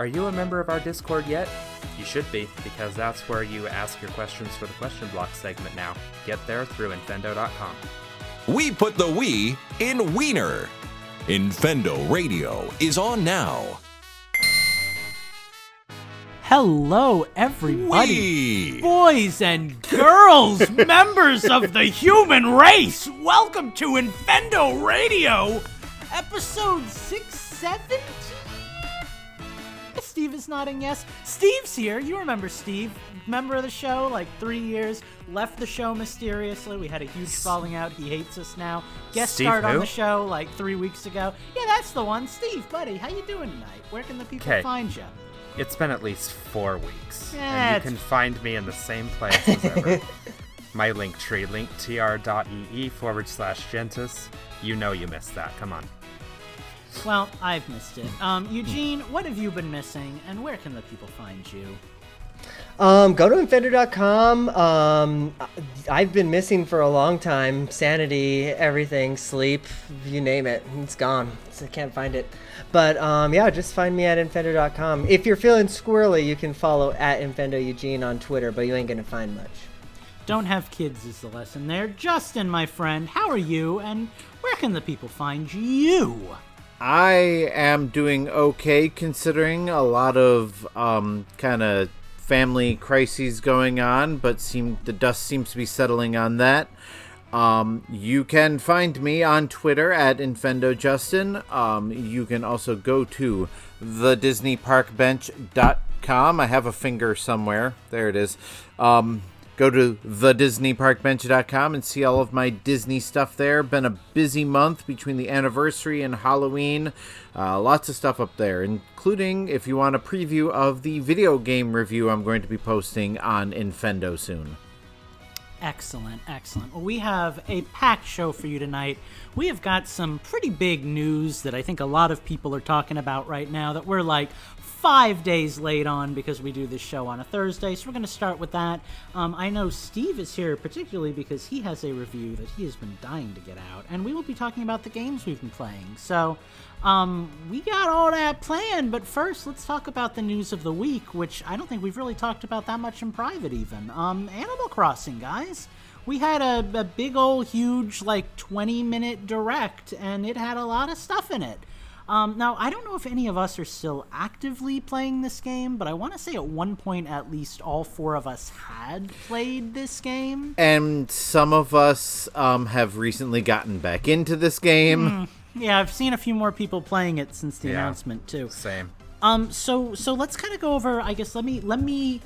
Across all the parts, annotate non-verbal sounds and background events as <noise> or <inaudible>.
Are you a member of our Discord yet? You should be, because that's where you ask your questions for the question block segment now. Get there through infendo.com. We put the we in wiener. Infendo Radio is on now. Hello, everybody. We. Boys and girls, <laughs> members of the human race, welcome to Infendo Radio, episode 617. Steve is nodding yes. Steve's here. You remember Steve, member of the show, like three years, left the show mysteriously. We had a huge falling out. He hates us now. Guest Steve starred on the show like three weeks ago. Yeah, that's the one. Steve, buddy, how you doing tonight? Where can the people 'Kay. find you? It's been at least four weeks, Yeah, and you can find me in the same place as ever. <laughs> My link tree, linktr.ee forward slash gentis. You know you missed that. Come on. Well, I've missed it. Um, Eugene, what have you been missing, and where can the people find you? Um, go to infendo.com. Um, I've been missing for a long time. Sanity, everything, sleep, you name it. It's gone. So I can't find it. But um, yeah, just find me at infendo.com. If you're feeling squirrely, you can follow at Infendo Eugene on Twitter, but you ain't gonna find much. Don't have kids is the lesson there. Justin, my friend, how are you, and where can the people find you? I am doing okay considering a lot of um, kind of family crises going on, but seem the dust seems to be settling on that. Um, you can find me on Twitter at InfendoJustin. Um, you can also go to thedisneyparkbench.com. I have a finger somewhere. There it is. Um, go to thedisneyparkbench.com and see all of my Disney stuff there. Been a busy month between the anniversary and Halloween. Uh, lots of stuff up there, including if you want a preview of the video game review I'm going to be posting on Infendo soon. Excellent, excellent. Well, we have a packed show for you tonight. We have got some pretty big news that I think a lot of people are talking about right now that we're like five days late on because we do this show on a Thursday. So we're going to start with that. Um, I know Steve is here particularly because he has a review that he has been dying to get out, and we will be talking about the games we've been playing. So um, we got all that planned, but first let's talk about the news of the week, which I don't think we've really talked about that much in private even. Um, Animal Crossing, guys. We had a, a big old huge like 20 minute direct, and it had a lot of stuff in it. Um, now, I don't know if any of us are still actively playing this game, but I want to say at one point at least all four of us had played this game. And some of us um, have recently gotten back into this game. Yeah, I've seen a few more people playing it since the Yeah. announcement too. Same. Um, so so let's kind of go over. I guess let me let me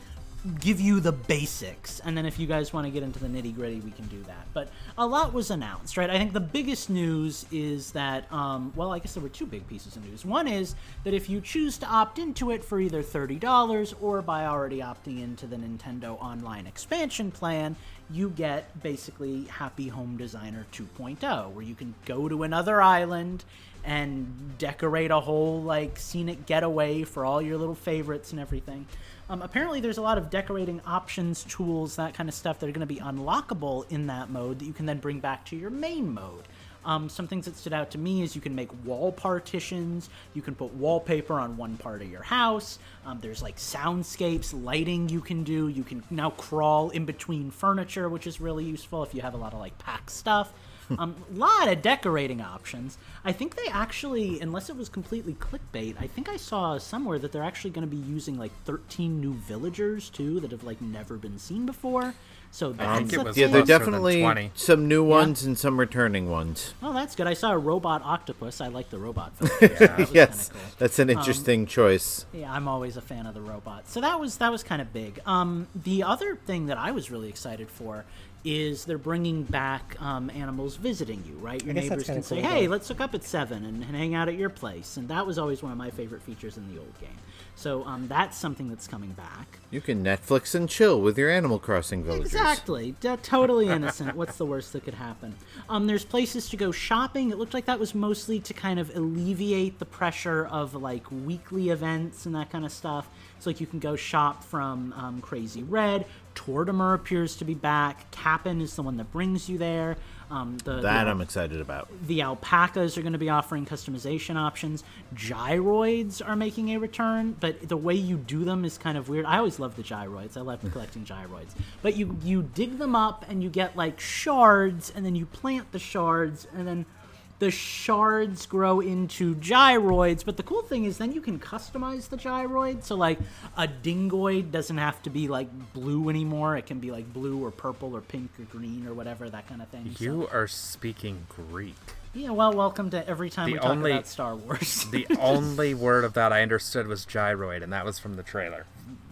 give you the basics, and then if you guys want to get into the nitty gritty, we can do that. But a lot was announced, right? I think the biggest news is that, um, well, I guess there were two big pieces of news. One is that if you choose to opt into it for either thirty dollars or by already opting into the Nintendo Online expansion plan, you get basically Happy Home Designer 2.0, where you can go to another island and decorate a whole like scenic getaway for all your little favorites and everything. Um, apparently, there's a lot of decorating options, tools, that kind of stuff that are going to be unlockable in that mode that you can then bring back to your main mode. Um, some things that stood out to me is you can make wall partitions, you can put wallpaper on one part of your house. Um, there's like soundscapes, lighting you can do. You can now crawl in between furniture, which is really useful if you have a lot of like packed stuff. Um, lot of decorating options. I think they actually, unless it was completely clickbait, I think I saw somewhere that they're actually going to be using like 13 new villagers too that have like never been seen before. So that's think it a was Yeah, thing. there are definitely some new ones and some returning ones. Oh, that's good. I saw a robot octopus. I like the robot. <laughs> villager. That was yes, cool. that's an interesting choice. Yeah, I'm always a fan of the robot. So that was that was kind of big. Um, the other thing that I was really excited for is they're bringing back um, animals visiting you. Right, your neighbors kinda can say, cool, "Hey, though. let's hook up at seven and, and hang out at your place," and that was always one of my favorite features in the old game. So um, that's something that's coming back. You can Netflix and chill with your Animal Crossing villagers. Exactly. D- totally innocent. What's the worst that could happen? Um, there's places to go shopping. It looked like that was mostly to kind of alleviate the pressure of like weekly events and that kind of stuff. So like you can go shop from um, Crazy Redd, Tortimer appears to be back. Kapp'n is the one that brings you there. Um, the, That the, I'm excited about. the alpacas are going to be offering customization options. Gyroids are making a return, but the way you do them is kind of weird. I always love the gyroids. I love <laughs> collecting gyroids. But you you dig them up and you get like shards, and then you plant the shards, and then the shards grow into gyroids. But the cool thing is then you can customize the gyroid. So like a dingloid doesn't have to be like blue anymore. It can be like blue or purple or pink or green or whatever that kind of thing. So- You are speaking Greek. yeah, well, welcome to every time The we talk only- about Star Wars. <laughs> The only word of that I understood was gyroid, and that was from the trailer.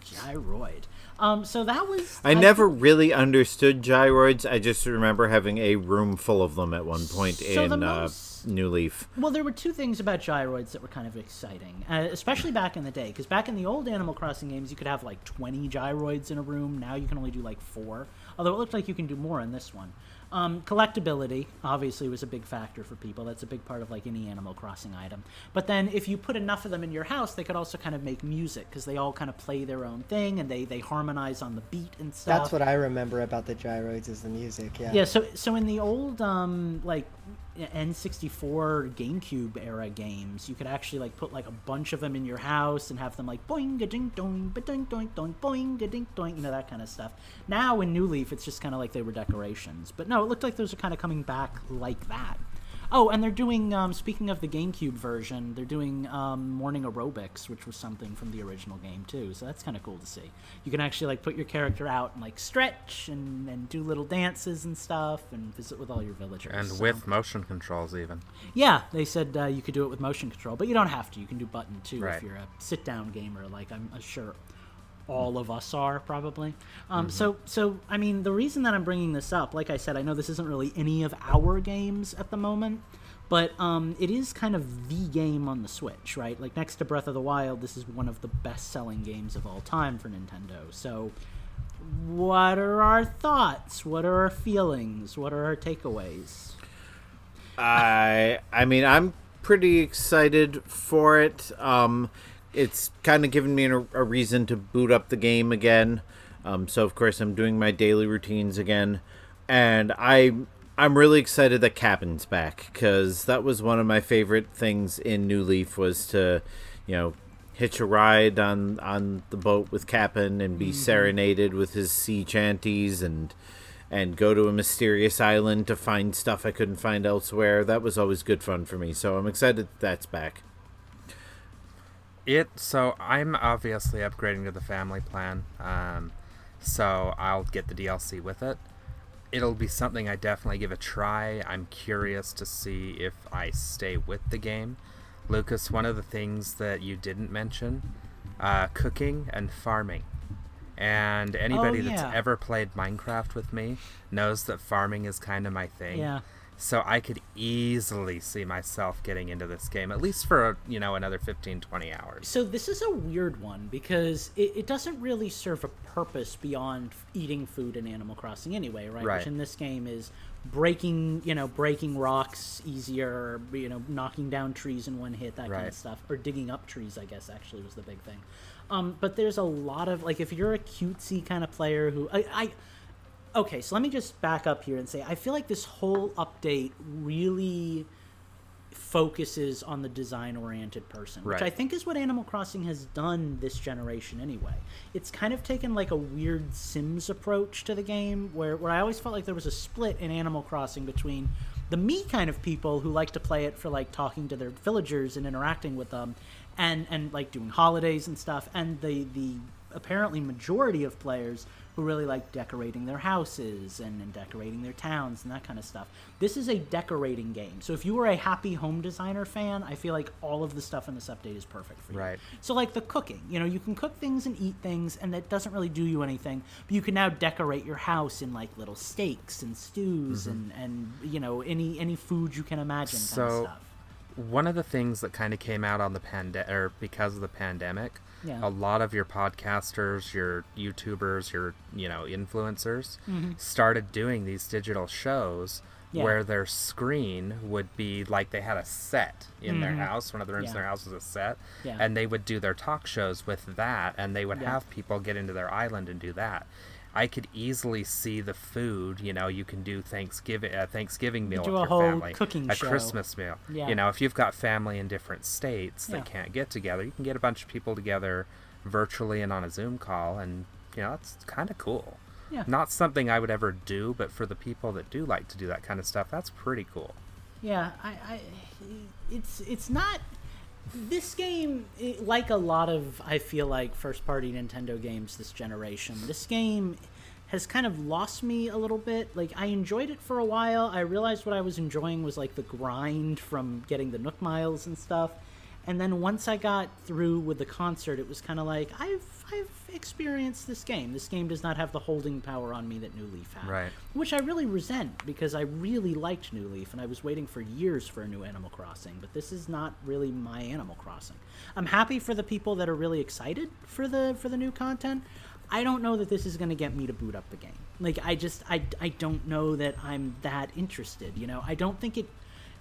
gyroid. Um, so that was. I never really understood gyroids. I just remember having a room full of them at one point So the in uh, most- New Leaf. Well, there were two things about gyroids that were kind of exciting, uh, especially back in the day. Because back in the old Animal Crossing games, you could have like 20 gyroids in a room. Now you can only do like four. Although it looked like you can do more in this one. Um, collectability obviously was a big factor for people. That's a big part of like any Animal Crossing item. But then if you put enough of them in your house, they could also kind of make music because they all kind of play their own thing and they they harmonize on the beat and stuff. That's what I remember about the gyroids is the music. Yeah. Yeah, so so in the old um like N64 GameCube era games, you could actually like put like a bunch of them in your house and have them like boing a ding dong, ba ding doing doing boing a ding doing, you know that kind of stuff. Now in New Leaf, it's just kind of like they were decorations, but no, it looked like those are kind of coming back like that. Oh, and they're doing. Um, speaking of the GameCube version, they're doing um, morning aerobics, which was something from the original game too. So that's kind of cool to see. You can actually like put your character out and like stretch and, and do little dances and stuff, and visit with all your villagers. And So- with motion controls, even. yeah, they said uh, you could do it with motion control, but you don't have to. You can do button too if you're a sit-down gamer, like I'm sure all of us are probably. Mm-hmm. Um, So, so I mean, the reason that I'm bringing this up, like I said, I know this isn't really any of our games at the moment, but um, it is kind of the game on the Switch, right? Like next to Breath of the Wild, this is one of the best-selling games of all time for Nintendo. So. What are our thoughts? What are our feelings? What are our takeaways? I I mean I'm pretty excited for it. Um, it's kind of given me a, a reason to boot up the game again. Um, so of course I'm doing my daily routines again, and I I'm really excited that Captain's back because that was one of my favorite things in New Leaf was to, you know, hitch a ride on on the boat with Captain and be serenaded with his sea chanties and and go to a mysterious island to find stuff I couldn't find elsewhere. That was always good fun for me. So I'm excited that that's back. It so I'm obviously upgrading to the family plan, um, so I'll get the DLC with it. It'll be something I definitely give a try. I'm curious to see if I stay with the game. Lucas, one of the things that you didn't mention, uh, cooking and farming. And anybody yeah. that's ever played Minecraft with me knows that farming is kind of my thing. Yeah. So I could easily see myself getting into this game, at least for, you know, another 15, 20 hours. So this is a weird one because it, it doesn't really serve a purpose beyond eating food in Animal Crossing anyway, right? Right. Which in this game is breaking, you know, breaking rocks easier, you know, knocking down trees in one hit, that kind of stuff, or digging up trees. I guess actually was the big thing. Um, but there's a lot of like if you're a cutesy kind of player who I, I okay, so let me just back up here and say I feel like this whole update really focuses on the design oriented person, which I think is what Animal Crossing has done this generation anyway. It's kind of taken like a weird Sims approach to the game where, where I always felt like there was a split in Animal Crossing between the me kind of people who like to play it for like talking to their villagers and interacting with them and and like doing holidays and stuff and the the apparently majority of players who really like decorating their houses and, and decorating their towns and that kind of stuff. This is a decorating game. So if you are a happy home designer fan, I feel like all of the stuff in this update is perfect for you. Right. So like the cooking, you know, you can cook things and eat things and that doesn't really do you anything, but you can now decorate your house in like little steaks and stews mm-hmm. and and you know, any any food you can imagine kind of So, stuff. one of the things that kind of came out on the pandemic, or because of the pandemic, Yeah. a lot of your podcasters, your YouTubers, your you know influencers started doing these digital shows Mm-hmm. Yeah. where their screen would be like they had a set in their house. One of the rooms in Mm-hmm. Their house was a set, Yeah. and they would do their talk shows with that, and they would Yeah. have people get into their island and do that. I could easily see the food. You know, you can do uh, Thanksgiving a Thanksgiving meal do with a your whole family, cooking a show. Christmas meal. Yeah. You know, if you've got family in different states that Yeah. can't get together, you can get a bunch of people together virtually and on a Zoom call, and you know, it's kind of cool. Yeah. Not something I would ever do, but for the people that do like to do that kind of stuff, that's pretty cool. Yeah, I, I it's it's not this game like a lot of I feel like first party Nintendo games this generation. This game has kind of lost me a little bit. Like I enjoyed it for a while. I realized what I was enjoying was like the grind from getting the Nook Miles and stuff. And then once I got through with the concert, it was kind of like I've I've experienced this game. This game does not have the holding power on me that New Leaf had Right. which I really resent because I really liked New Leaf and I was waiting for years for a new Animal Crossing, but this is not really my Animal Crossing. I'm happy for the people that are really excited for the for the new content. I don't know that this is going to get me to boot up the game. Like I just I I don't know that I'm that interested, you know. I don't think it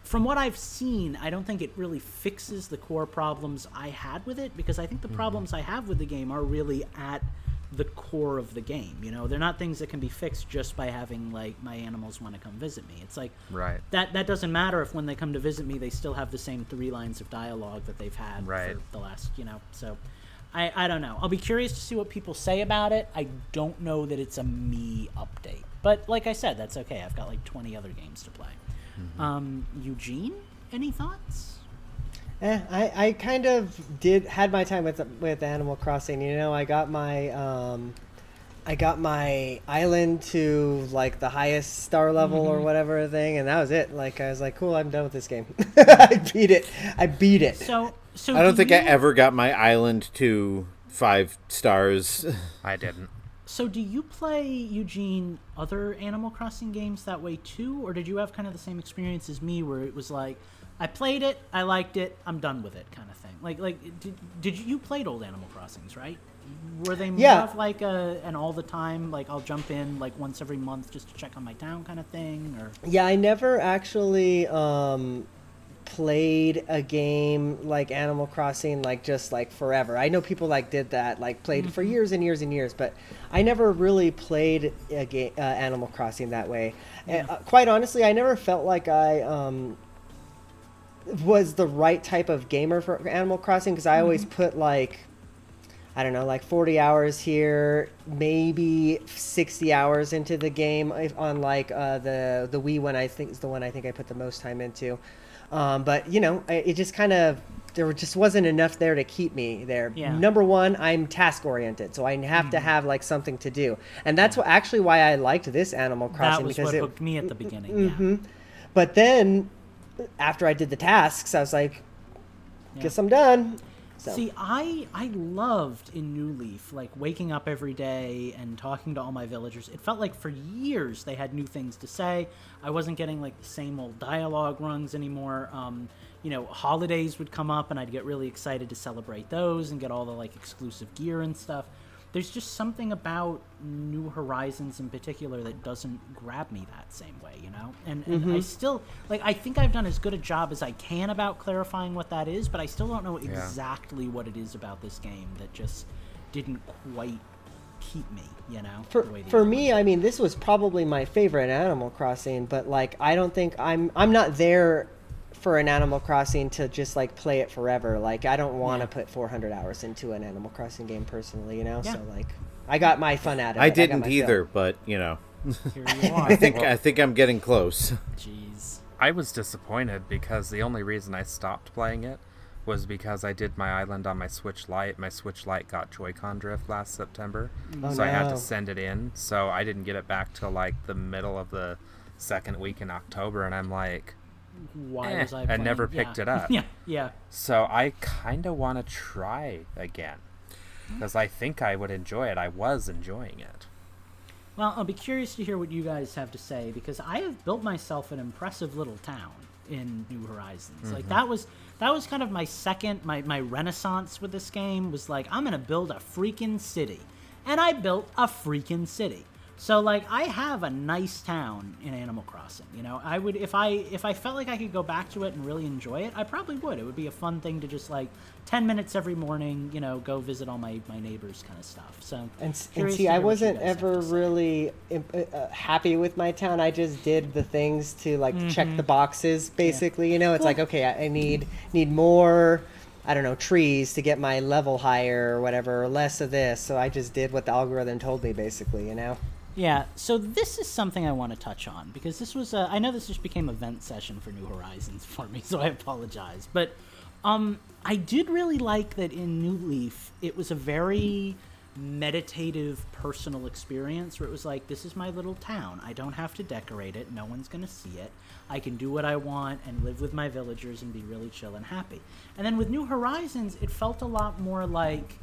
from what I've seen, I don't think it really fixes the core problems I had with it because I think the mm-hmm. problems I have with the game are really at the core of the game. You know, they're not things that can be fixed just by having like my animals want to come visit me. It's like Right. that that doesn't matter if when they come to visit me they still have the same three lines of dialogue that they've had Right. for the last, you know. So I I don't know. I'll be curious to see what people say about it. I don't know that it's a me update. But like I said, that's okay. I've got like 20 other games to play. Um Eugene, any thoughts? Eh, I, I kind of did had my time with with Animal Crossing. You know, I got my um, I got my island to like the highest star level or whatever thing, and that was it. Like I was like, cool, I'm done with this game. <laughs> I beat it. I beat it. So so I don't do think I ever got my island to five stars. I didn't. So, do you play Eugene other Animal Crossing games that way too, or did you have kind of the same experience as me, where it was like, I played it, I liked it, I'm done with it, kind of thing? Like, like did, did you, you played old Animal Crossings, right? Were they more Yeah. of like a an all the time, like I'll jump in like once every month just to check on my town kind of thing, or Yeah, I never actually um, played a game like Animal Crossing like just like forever. I know people like did that, like played for years and years and years, but I never really played a game uh, Animal Crossing that way. And, uh, quite honestly, I never felt like I um, was the right type of gamer for Animal Crossing because I always put like I don't know, like 40 hours here, maybe 60 hours into the game on like uh, the the Wii one. I think is the one I think I put the most time into. Um, but you know, it just kind of there just wasn't enough there to keep me there. Yeah. Number one, I'm task oriented, so I have to have like something to do, and that's what actually why I liked this Animal Crossing that was because what it. hooked me at the beginning. Yeah. But then, after I did the tasks, I was like, Yeah. guess I'm done. So. See, I I loved in New Leaf, like waking up every day and talking to all my villagers. It felt like for years they had new things to say. I wasn't getting like the same old dialogue runs anymore. Um, you know, holidays would come up and I'd get really excited to celebrate those and get all the like exclusive gear and stuff. There's just something about New Horizons in particular that doesn't grab me that same way, you know? And, and I mm-hmm. still, like, I think I've done as good a job as I can about clarifying what that is, but I still don't know exactly what it is about this game that just didn't quite keep me, you know? for, for me i mean this was probably my favorite animal crossing but like i don't think i'm i'm not there for an animal crossing to just like play it forever like i don't want to Yeah. put 400 hours into an animal crossing game personally you know Yeah. so like i got my fun out of it I got didn't my fill. either, but you know, Here you <laughs> are. I think I think I'm getting close. Jeez. I was disappointed because the only reason I stopped playing it was because I did my island on my Switch Lite. My Switch Lite got Joy-Con drift last September, Oh, so I had to send it in. So I didn't get it back till like the middle of the second week in October, and I'm like, Why Eh, was I I never picked yeah. it up. <laughs> Yeah, yeah. so I kind of want to try again because I think I would enjoy it. I was enjoying it. Well, I'll be curious to hear what you guys have to say because I have built myself an impressive little town in New Horizons. Like that was that was kind of my second my my renaissance with this game was like I'm going to build a freaking city. And I built a freaking city. So like I have a nice town in Animal Crossing. You know, I would if I if I felt like I could go back to it and really enjoy it, I probably would. It would be a fun thing to just like ten minutes every morning, you know, go visit all my my neighbors kind of stuff. So And, and see, I hear what you wasn't ever really imp- uh, happy with my town. I just did the things to like check the boxes, basically. You know, it's Mm-hmm. Cool. like okay, I, I need need more. I don't know trees to get my level higher or whatever, or less of this. So I just did what the algorithm told me, basically. You know. Yeah, so this is something I want to touch on because this was a, I know this just became a vent session for New Horizons for me, <laughs> so I apologize. But um I did really like that in New Leaf it was a very meditative personal experience where it was like this is my little town. I don't have to decorate it. No one's going to see it. I can do what I want and live with my villagers and be really chill and happy. And then with New Horizons, it felt a lot more like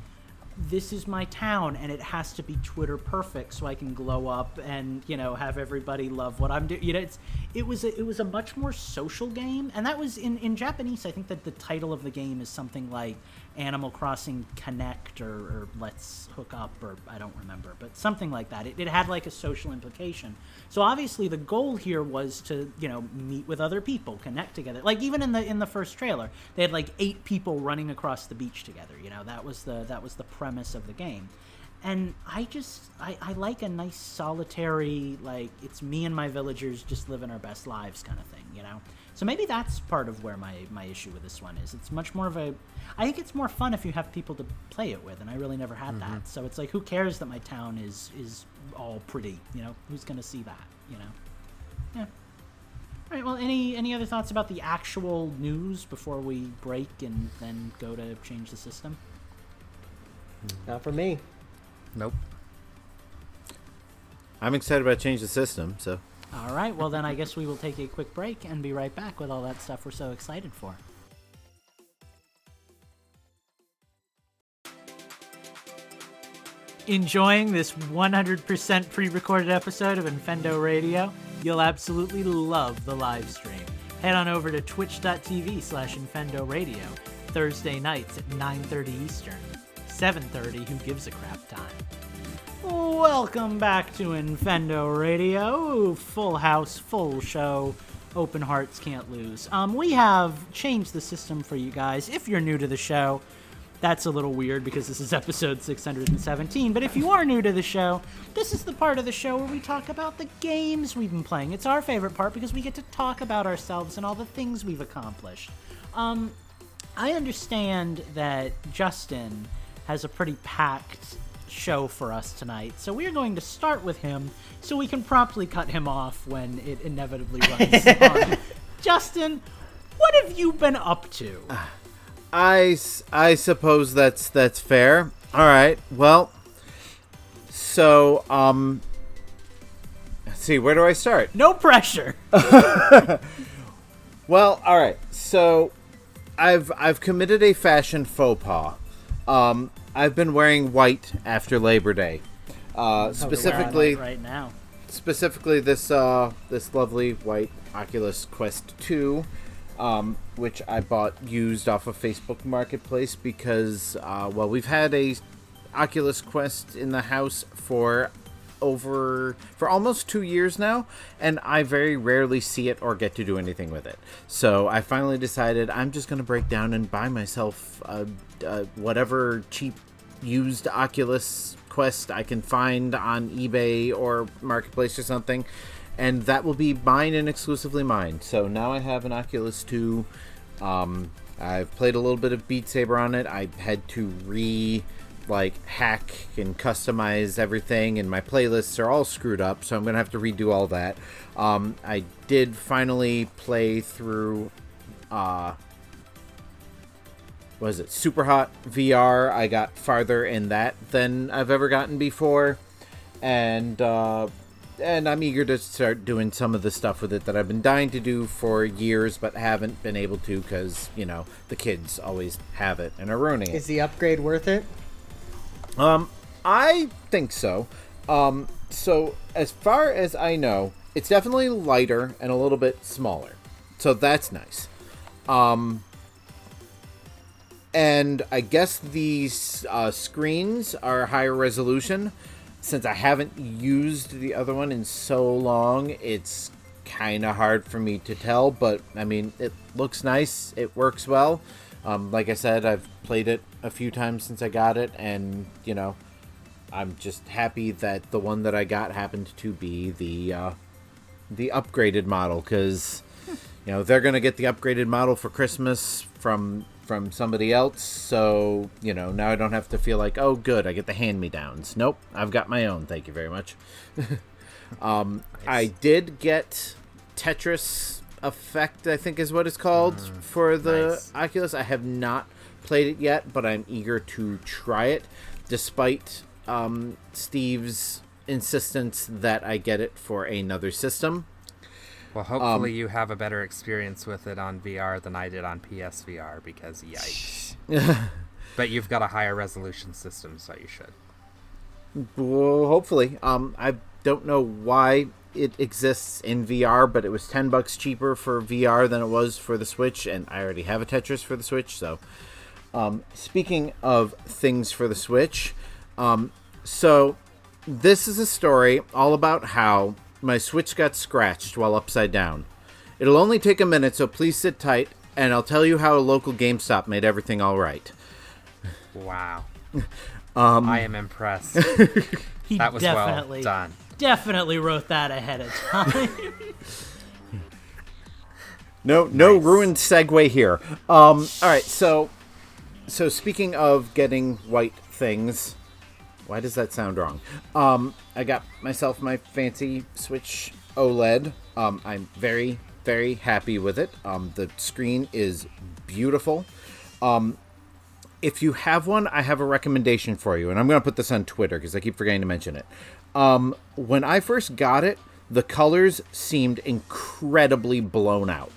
this is my town and it has to be Twitter perfect so I can glow up and you know have everybody love what I'm doing. You know, it's it was a, it was a much more social game, and that was in in Japanese. I think that the title of the game is something like Animal Crossing Connect or, or Let's Hook Up or I don't remember, but something like that. It, it had like a social implication. So obviously the goal here was to you know meet with other people, connect together. Like even in the in the first trailer, they had like eight people running across the beach together. You know that was the that was the premise of the game. And I just I, I like a nice solitary like it's me and my villagers just living our best lives kind of thing, you know. So maybe that's part of where my my issue with this one is. It's much more of a I think it's more fun if you have people to play it with, and I really never had that. Mm-hmm. So it's like who cares that my town is is all pretty, you know? Who's gonna see that, you know? Yeah. All right. Well, any any other thoughts about the actual news before we break and then go to change the system? Hmm. Not for me. Nope. I'm excited about change the system. So All right. Well, then I guess we will take a quick break and be right back with all that stuff we're so excited for. Enjoying this 100% pre recorded episode of Infendo Radio? You'll absolutely love the live stream. Head on over to twitch.tv slash Infendo Radio, Thursday nights at 9.30 Eastern, 7.30 Who Gives a Crap time. Welcome back to Infendo Radio. Full house, full show. Open hearts can't lose. Um, we have changed the system for you guys. If you're new to the show, that's a little weird because this is episode 617. But if you are new to the show, this is the part of the show where we talk about the games we've been playing. It's our favorite part because we get to talk about ourselves and all the things we've accomplished. Um, I understand that Justin has a pretty packed show for us tonight, so we're going to start with him so we can promptly cut him off when it inevitably <laughs> runs on. Justin, what have you been up to? I, I suppose that's that's fair. All right. Well, so um, let's see. Where do I start? No pressure. <laughs> Well, all right. So, I've I've committed a fashion faux pas. Um, I've been wearing white after Labor Day. Uh, specifically, right now. specifically this uh, this lovely white Oculus Quest 2, um, which I bought used off of Facebook Marketplace because uh, well we've had a Oculus Quest in the house for over for almost two years now and i very rarely see it or get to do anything with it so i finally decided i'm just going to break down and buy myself a, a whatever cheap used oculus quest i can find on ebay or marketplace or something and that will be mine and exclusively mine. So now i have an oculus 2 um, i've played a little bit of beat saber on it. I had to re like hack and customize everything and my playlists are all screwed up so i'm gonna have to redo all that. Um, i did finally play through uh was it super hot vr i got farther in that than i've ever gotten before and uh and i'm eager to start doing some of the stuff with it that i've been dying to do for years but haven't been able to because you know the kids always have it and are ruining it Is the upgrade worth it? um, I think so. Um, so as far as I know, it's definitely lighter and a little bit smaller. So that's nice. Um, and I guess these uh, screens are higher resolution. since I haven't used the other one in so long, it's kind of hard for me to tell. But I mean, it looks nice. It works well. Um, like I said, I've played it a few times since I got it, and you know, I'm just happy that the one that I got happened to be the uh, the upgraded model because you know they're gonna get the upgraded model for Christmas from from somebody else. So you know now I don't have to feel like oh good I get the hand me downs. Nope, I've got my own. Thank you very much. <laughs> um, I did get Tetris Effect. I think is what it's called for the nice. Oculus. I have not played it yet, but I'm eager to try it, despite um, Steve's insistence that I get it for another system. Well, Um, hopefully you have a better experience with it on VR than I did on PSVR because yikes. <laughs> but you've got a higher resolution system, so you should. Well, hopefully. Um, I don't know why it exists in VR, but it was ten bucks cheaper for VR than it was for the Switch, and I already have a Tetris for the Switch. So, um, speaking of things for the Switch, um, so this is a story all about how my Switch got scratched while upside down. It'll only take a minute, so please sit tight, and I'll tell you how a local GameStop made everything all right. Wow. <laughs> Um, I am impressed. <laughs> He That was definitely, well done. definitely wrote that ahead of time. <laughs> No, no Nice. ruined segue here. Um, all right, so, so speaking of getting white things, why does that sound wrong? Um, I got myself my fancy Switch OLED. Um, I'm very, very happy with it. Um, the screen is beautiful. Um, if you have one, I have a recommendation for you, and I'm going to put this on Twitter because I keep forgetting to mention it. Um, when I first got it, the colors seemed incredibly blown out,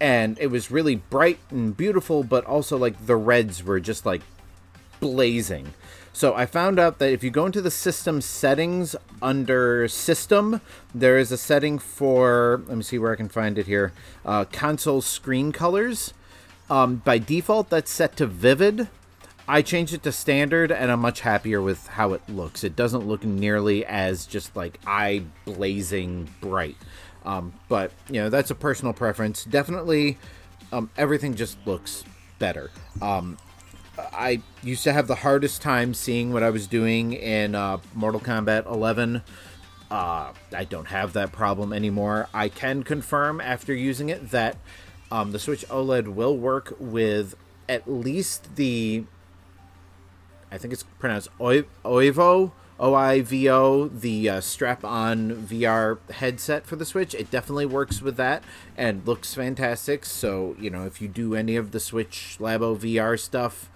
and it was really bright and beautiful, but also like the reds were just like blazing. So I found out that if you go into the system settings under system, there is a setting for let me see where I can find it here. Uh, console screen colors. Um, by default, that's set to vivid. I changed it to standard, and I'm much happier with how it looks. It doesn't look nearly as just like eye blazing bright. Um, but you know that's a personal preference. Definitely, um, everything just looks better. Um, I used to have the hardest time seeing what I was doing in uh, Mortal Kombat 11. Uh, I don't have that problem anymore. I can confirm after using it that um, the Switch OLED will work with at least the. I think it's pronounced Oi- Oivo, the uh, strap on VR headset for the Switch. It definitely works with that and looks fantastic. So, you know, if you do any of the Switch Labo VR stuff,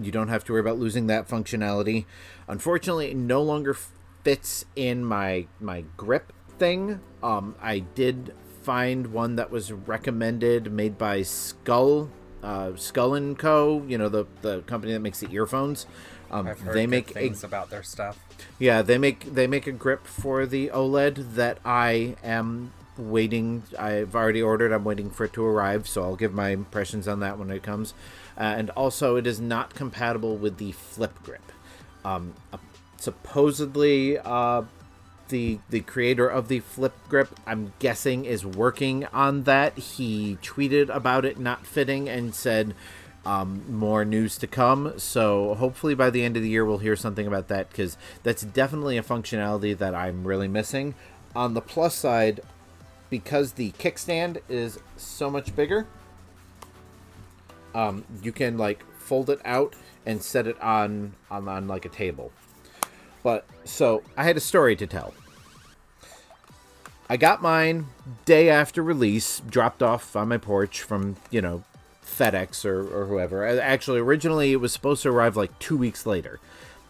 you don't have to worry about losing that functionality. Unfortunately, it no longer fits in my my grip thing. Um, I did find one that was recommended, made by Skull uh, Skull and Co. You know the the company that makes the earphones. Um, I've heard they make a things about their stuff. yeah, they make they make a grip for the OLED that I am waiting. I've already ordered. I'm waiting for it to arrive, so I'll give my impressions on that when it comes. Uh, and also, it is not compatible with the flip grip. Um, uh, supposedly, uh, the the creator of the flip grip, I'm guessing, is working on that. He tweeted about it not fitting and said um, more news to come. So hopefully by the end of the year we'll hear something about that because that's definitely a functionality that I'm really missing. On the plus side, because the kickstand is so much bigger, um, you can like fold it out and set it on, on on like a table. But so I had a story to tell. I got mine day after release, dropped off on my porch from, you know, FedEx or, or whoever. Actually, originally it was supposed to arrive like two weeks later.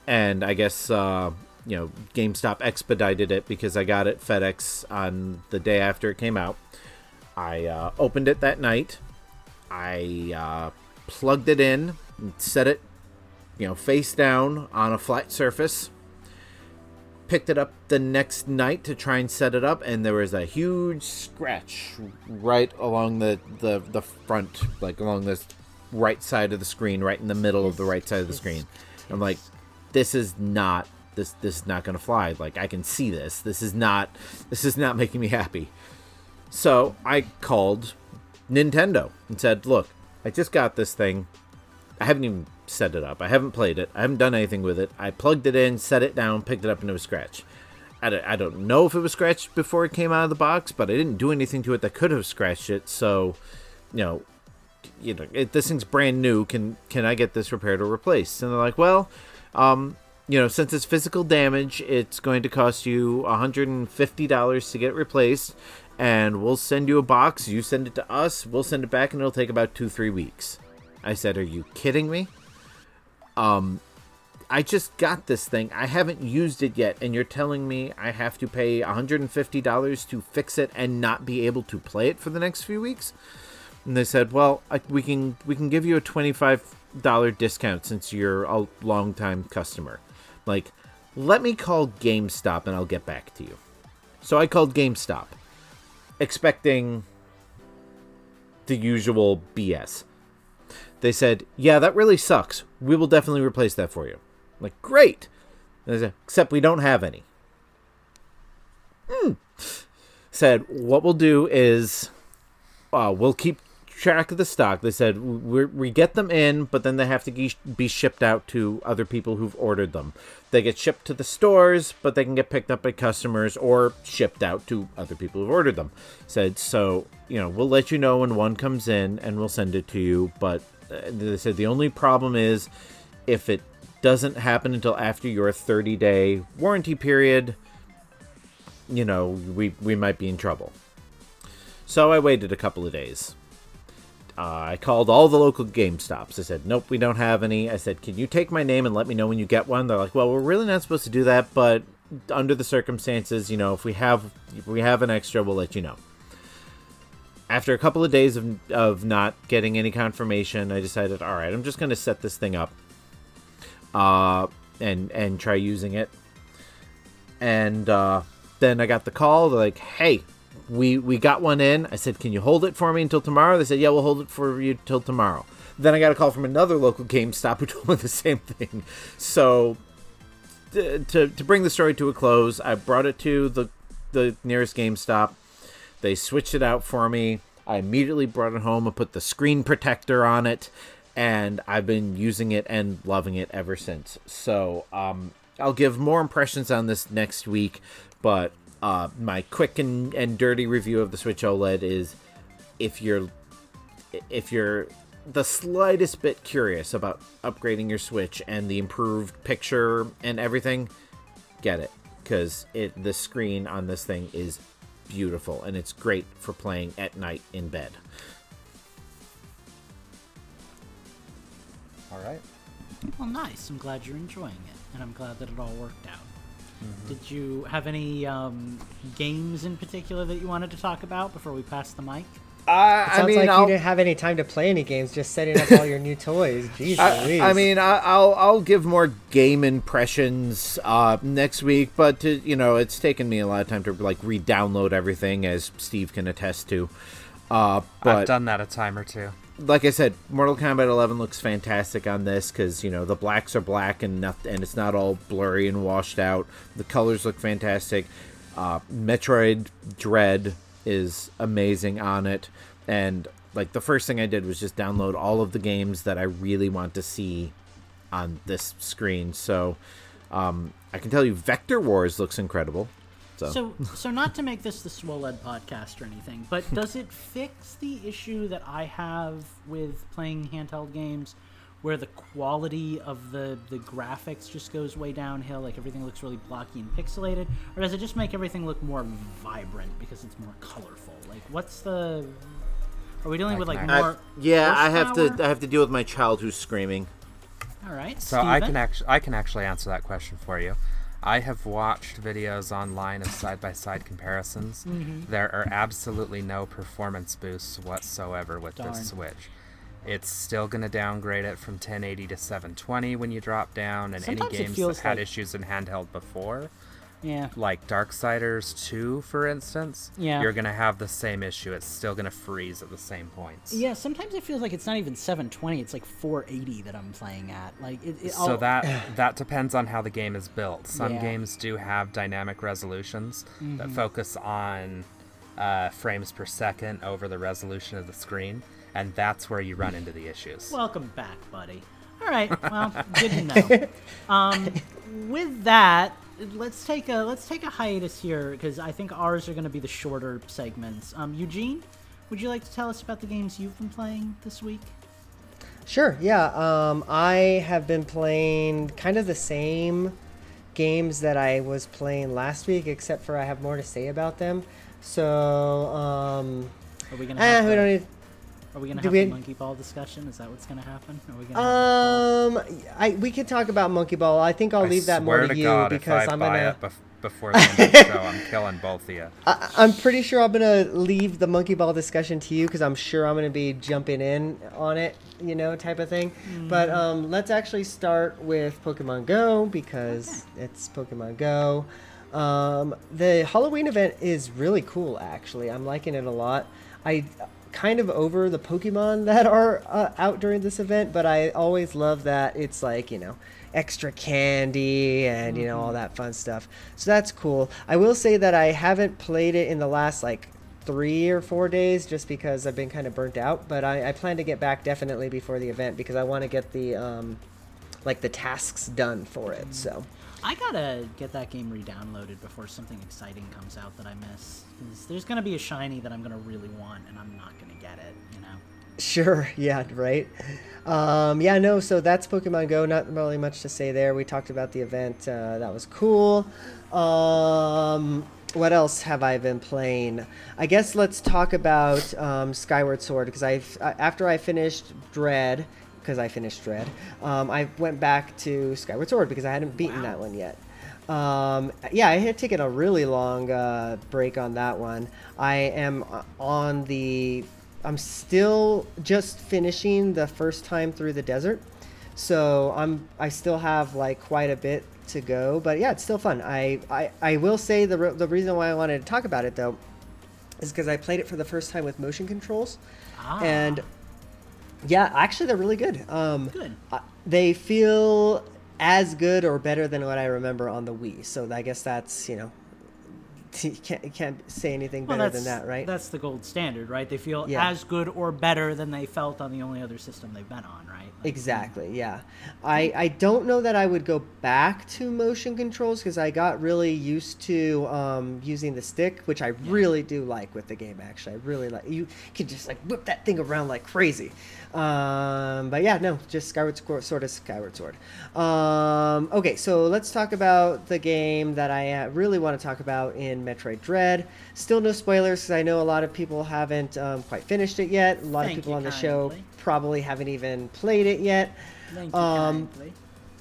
And I guess, uh, you know, GameStop expedited it because I got it FedEx on the day after it came out. I uh, opened it that night. I uh, plugged it in, and set it, you know, face down on a flat surface picked it up the next night to try and set it up and there was a huge scratch right along the the, the front like along the right side of the screen right in the middle of the right side of the screen i'm like this is not this this is not to fly. Like I can see this. This is not this is not making me happy. So I called Nintendo and said, "Look, I just got this thing. I haven't even set it up. I haven't played it. I haven't done anything with it. I plugged it in, set it down, picked it up, and it was scratched. I don't, know if it was scratched before it came out of the box, but I didn't do anything to it that could have scratched it. So, you know, you know, this thing's brand new. Can can I get this repaired or replaced? And they're like, well, um, you know, since it's physical damage, it's going to cost you $150 to get replaced, and we'll send you a box. You send it to us, we'll send it back, and it'll take about two, three weeks. I said, Are you kidding me? Um, I just got this thing. I haven't used it yet, and you're telling me I have to pay $150 to fix it and not be able to play it for the next few weeks? And they said, "Well, I, we can we can give you a $25 discount since you're a long-time customer." Like, let me call GameStop and I'll get back to you. So I called GameStop, expecting the usual BS. They said, "Yeah, that really sucks. We will definitely replace that for you." I'm like, great. Said, Except we don't have any. Hmm. Said, what we'll do is, uh, we'll keep track of the stock. They said we get them in, but then they have to be shipped out to other people who've ordered them. They get shipped to the stores, but they can get picked up by customers or shipped out to other people who've ordered them. Said so, you know, we'll let you know when one comes in and we'll send it to you. But they said the only problem is if it doesn't happen until after your 30 day warranty period, you know, we, we might be in trouble. So I waited a couple of days. Uh, I called all the local GameStops. I said, nope, we don't have any. I said, can you take my name and let me know when you get one? They're like, well, we're really not supposed to do that, but under the circumstances, you know, if we have if we have an extra, we'll let you know. After a couple of days of, of not getting any confirmation, I decided, all right, I'm just going to set this thing up uh, and and try using it. And uh, then I got the call. They're like, "Hey, we we got one in." I said, "Can you hold it for me until tomorrow?" They said, "Yeah, we'll hold it for you till tomorrow." Then I got a call from another local GameStop who <laughs> told me the same thing. So to, to, to bring the story to a close, I brought it to the the nearest GameStop. They switched it out for me. I immediately brought it home and put the screen protector on it and I've been using it and loving it ever since. So um, I'll give more impressions on this next week, but uh, my quick and, and dirty review of the Switch OLED is if you're if you're the slightest bit curious about upgrading your Switch and the improved picture and everything, get it because it the screen on this thing is beautiful and it's great for playing at night in bed. All right. Well, nice. I'm glad you're enjoying it, and I'm glad that it all worked out. Mm-hmm. Did you have any um, games in particular that you wanted to talk about before we pass the mic? Uh, it sounds I mean, like I'll... you didn't have any time to play any games, just setting up all your new toys. Jeez <laughs> I, I, mean, I, will I'll give more game impressions uh, next week, but to, you know, it's taken me a lot of time to like re-download everything, as Steve can attest to. Uh, but I've done that a time or two like I said, Mortal Kombat 11 looks fantastic on this because you know the blacks are black and not, and it's not all blurry and washed out. The colors look fantastic. Uh, Metroid Dread is amazing on it, and like the first thing I did was just download all of the games that I really want to see on this screen. So um, I can tell you, Vector Wars looks incredible. So. so, <laughs> so not to make this the Swoled podcast or anything, but does it fix the issue that I have with playing handheld games, where the quality of the the graphics just goes way downhill, like everything looks really blocky and pixelated, or does it just make everything look more vibrant because it's more colorful? Like, what's the are we dealing with like more? I, yeah, I have to. I have to deal with my child who's screaming. All right. So Steven? I can actually I can actually answer that question for you. I have watched videos online of side by side comparisons. Mm-hmm. There are absolutely no performance boosts whatsoever with Darn. this Switch. It's still going to downgrade it from 1080 to 720 when you drop down, and Sometimes any games that had like... issues in handheld before Yeah. like Darksiders 2, for instance, Yeah. you're going to have the same issue. It's still going to freeze at the same points. Yeah, sometimes it feels like it's not even 720, it's like 480 that I'm playing at. Like it, it So that that depends on how the game is built. Some Yeah. games do have dynamic resolutions Mm-hmm. that focus on uh, frames per second over the resolution of the screen, and that's where you run into the issues. Welcome back, buddy. All right. Well, good to know. <laughs> Um, with that, let's take a let's take a hiatus here because I think ours are going to be the shorter segments. Um, Eugene, would you like to tell us about the games you've been playing this week? Sure, yeah. Um, I have been playing kind of the same games that I was playing last week, except for I have more to say about them. So, um, Are we gonna eh, we don't need. Are we gonna have we- the monkey ball discussion? Is that what's gonna happen? Are we gonna Um, I we could talk about Monkey Ball. I think I'll I leave that more to, to you God, because if I I'm buy gonna. it bef- before the end of the <laughs> show, I'm killing both of you. I, I'm pretty sure I'm gonna leave the monkey ball discussion to you because I'm sure I'm gonna be jumping in on it, you know, type of thing. But um, let's actually start with Pokemon Go because it's Pokemon Go. Um, the Halloween event is really cool. Actually, I'm liking it a lot. I kind of over the Pokemon <laughs> that are uh, out during this event, but I always love that it's like you know extra candy and you know all that fun stuff. So that's cool. I will say that I haven't played it in the last like three or four days just because I've been kind of burnt out. But I, I plan to get back definitely before the event because I want to get the um, like the tasks done for it. So I gotta get that game re-downloaded before something exciting comes out that I miss. there's gonna be a shiny that I'm gonna really want, and I'm not gonna get it. You know. Sure. <laughs> Yeah. Right. Um, yeah. No. So that's Pokemon Go. Not really much to say there. We talked about the event. Uh, that was cool. Um, what else have I been playing? I guess let's talk about um, Skyward Sword because I after I finished Dread because I finished Dread, um, I went back to Skyward Sword because I hadn't beaten that one yet. Um, yeah, I had taken a really long uh, break on that one. I am uh, on the. I'm still just finishing the first time through the desert, so I'm. I still have like quite a bit to go, but yeah, it's still fun. I I, I will say the re- the reason why I wanted to talk about it though, is because I played it for the first time with motion controls, Ah. and yeah, actually they're really good. Um, Good. uh, they feel as good or better than what I remember on the Wii. So I guess that's you know, <laughs> you can't you can't say anything better than that, right? That's the gold standard, right? They feel Yeah. as good or better than they felt on the only other system they've been on, right? Like, Exactly. Yeah. I I don't know that I would go back to motion controls because I got really used to um, using the stick, which I really do like with the game. Actually, I really like you can just like whip that thing around like crazy. Um, but yeah, no, just Skyward Sword, sort of Skyward Sword. Um, okay, so let's talk about the game that I uh, really want to talk about in Metroid Dread. Still no spoilers because I know a lot of people haven't um, quite finished it yet. A lot Thank of people on the show probably haven't even played it yet. Thank you Um, kindly.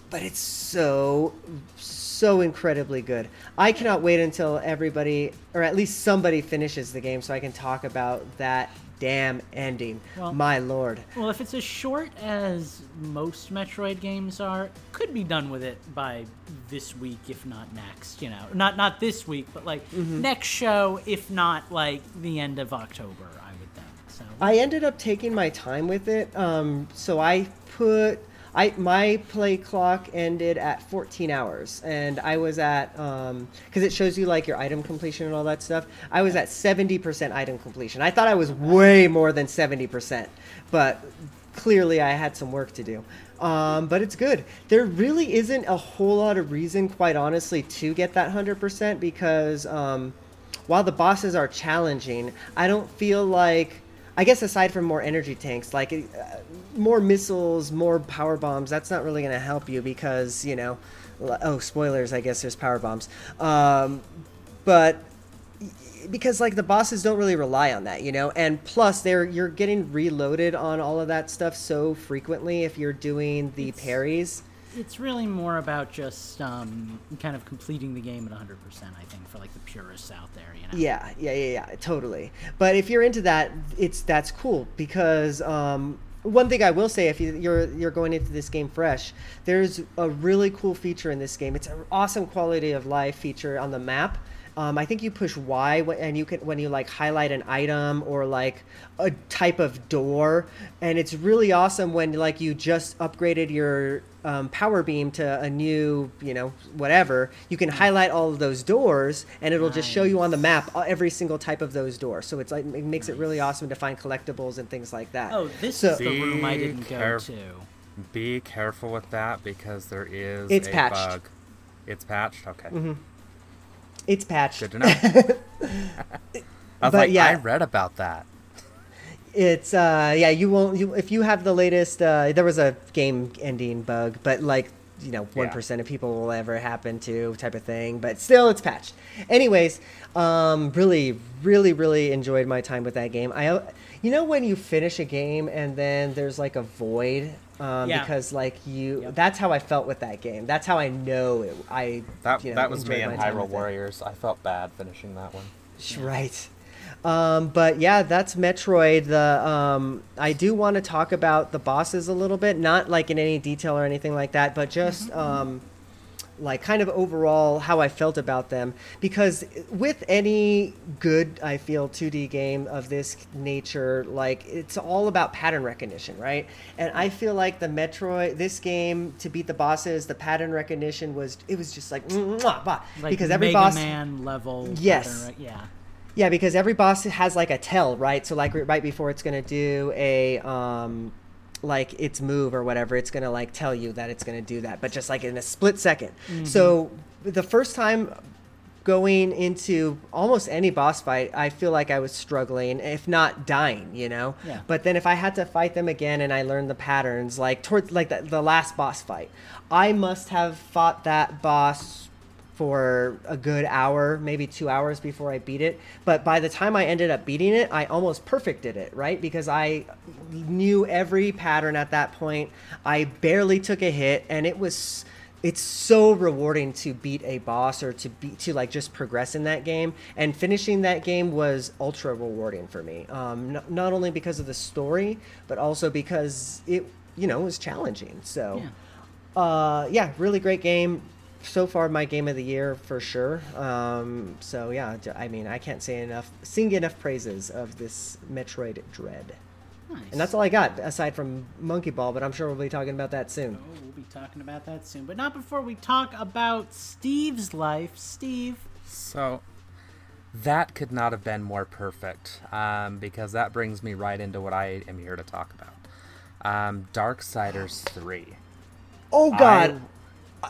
but it's so so incredibly good. I cannot wait until everybody or at least somebody finishes the game so I can talk about that damn ending. Well- My lord. Well, if it's as short as most Metroid games are, could be done with it by this week, if not next. You know, not not this week, but like Mm-hmm. next show, if not like the end of October, I would think. So I ended up taking my time with it. Um, so I put I my play clock ended at 14 hours, and I was at because it shows you like your item completion and all that stuff. I was at 70% item completion. I thought I was way more than 70%, but clearly I had some work to do. Um, but it's good. There really isn't a whole lot of reason, quite honestly, to get that 100% because um, while the bosses are challenging, I don't feel like I guess aside from more energy tanks, like uh, more missiles, more power bombs, that's not really going to help you because you know, oh spoilers, I guess there's power bombs. Um, but because like the bosses don't really rely on that, you know, and plus they're you're getting reloaded on all of that stuff so frequently if you're doing the It's- parries. it's really more about just um, kind of completing the game at 100%. I think for like the purists out there, you know. Yeah, yeah, yeah, yeah, totally. But if you're into that, it's that's cool because um, one thing I will say, if you, you're you're going into this game fresh, there's a really cool feature in this game. It's an awesome quality of life feature on the map. Um, I think you push Y and you can when you like highlight an item or like a type of door, and it's really awesome when like you just upgraded your um, power beam to a new you know whatever. You can highlight all of those doors, and it'll just show you on the map uh, every single type of those doors. So it's like it makes it really awesome to find collectibles and things like that. Oh, this So- is the room I didn't go to. Be careful with that because there is It's a patched. Mm-hmm. bug. It's patched. Okay, It's patched. good to know. <laughs> I was But like, yeah. I read about that. It's uh yeah you won't you if you have the latest uh there was a game ending bug but like you know one Yeah. of people will ever happen to type of thing but still it's patched. Anyways, um really really really enjoyed my time with that game. I you know when you finish a game and then there's like a void um Yeah. because like you Yep. that's how I felt with that game. That's how I know it, I That you know, that was me enjoyed in my Hyrule with it. Warriors. I felt bad finishing that one. Right. Um, but yeah, that's Metroid. The um, I do want to talk about the bosses a little bit, not like in any detail or anything like that, but just um, like kind of overall how I felt about them. Because with any good, I feel 2D game of this nature, like it's all about pattern recognition, right? And I feel like the Metroid, this game to beat the bosses, the pattern recognition was it was just like mwah, bah, Like because every Mega boss Man level. Yes. pattern. Yeah. Yeah, because every boss has like a tell, right? So like right before it's gonna do a um, like its move or whatever, it's gonna like tell you that it's gonna do that, but just like in a split 2nd So the first time going into almost any boss fight, I feel like I was struggling, if not dying, you know. Yeah. But then if I had to fight them again and I learned the patterns, like towards like the, the last boss fight, I must have fought that boss for a good hour, maybe two hours before I beat it. But by the time I ended up beating it, I almost perfected it, right? Because I knew every pattern at that point. I barely took a hit, and it was. It's so rewarding to beat a boss or to beat to like just progress in that game. And finishing that game was ultra rewarding for me. Um, n- not only because of the story, but also because it, you know, was challenging. So Yeah. uh, yeah, really great game. So far, my game of the year for sure. Um, so yeah, I mean, I can't say enough, sing enough praises of this Metroid Dread. Nice. And that's all I got aside from Monkey Ball, but I'm sure we'll be talking about that soon. Oh, we'll be talking about that soon, but not before we talk about Steve's life. Steve. So that could not have been more perfect um, because that brings me right into what I am here to talk about. Um, Darksiders 3. Oh God, I,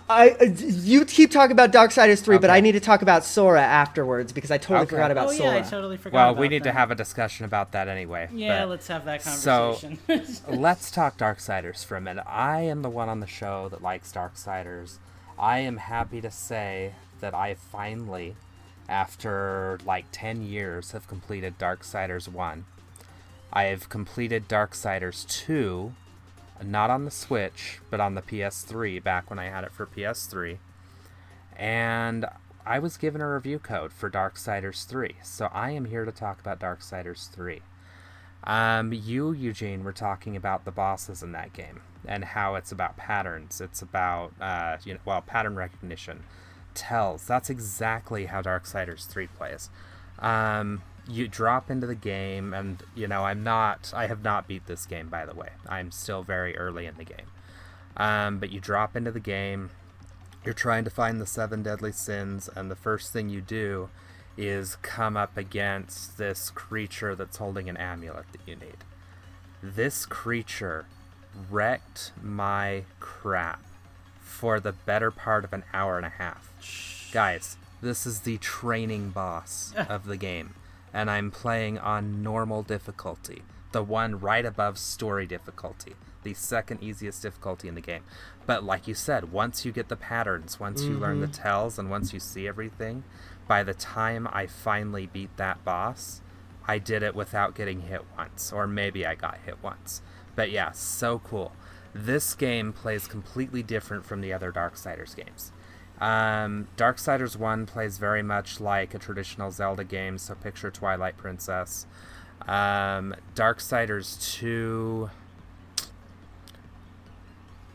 I- you keep talking about Darksiders 3, but I need to talk about Sora afterwards because I totally Okay. forgot about oh yeah, Sora. I totally forgot. About that. Well, about we need to have a discussion about that anyway. Yeah, but let's have that conversation. so- <laughs> let's talk Darksiders for a minute. I am the one on the show that likes Darksiders. I am happy to say that I finally, after like 10 years, have completed Darksiders 1. I have completed Darksiders 2, not on the Switch, but on the PS3 back when I had it for PS3. And I was given a review code for Darksiders 3, so I am here to talk about Darksiders 3. Um, you, Eugene, were talking about the bosses in that game and how it's about patterns. It's about, uh, you know, well, pattern recognition, tells. That's exactly how Darksiders 3 plays. Um, you drop into the game, and, you know, I'm not, I have not beat this game, by the way. I'm still very early in the game. Um, but you drop into the game, you're trying to find the seven deadly sins, and the first thing you do is come up against this creature that's holding an amulet that you need. This creature wrecked my crap for the better part of an hour and a half. Guys, this is the training boss <laughs> of the game, and I'm playing on normal difficulty, the one right above story difficulty, the second easiest difficulty in the game. But like you said, once you get the patterns, once you learn the mm-hmm. tells, and once you see everything, by the time I finally beat that boss, I did it without getting hit once, or maybe I got hit once. But yeah, so cool. This game plays completely different from the other Darksiders games. Um, Darksiders 1 plays very much like a traditional Zelda game, so picture Twilight Princess. Um, Darksiders 2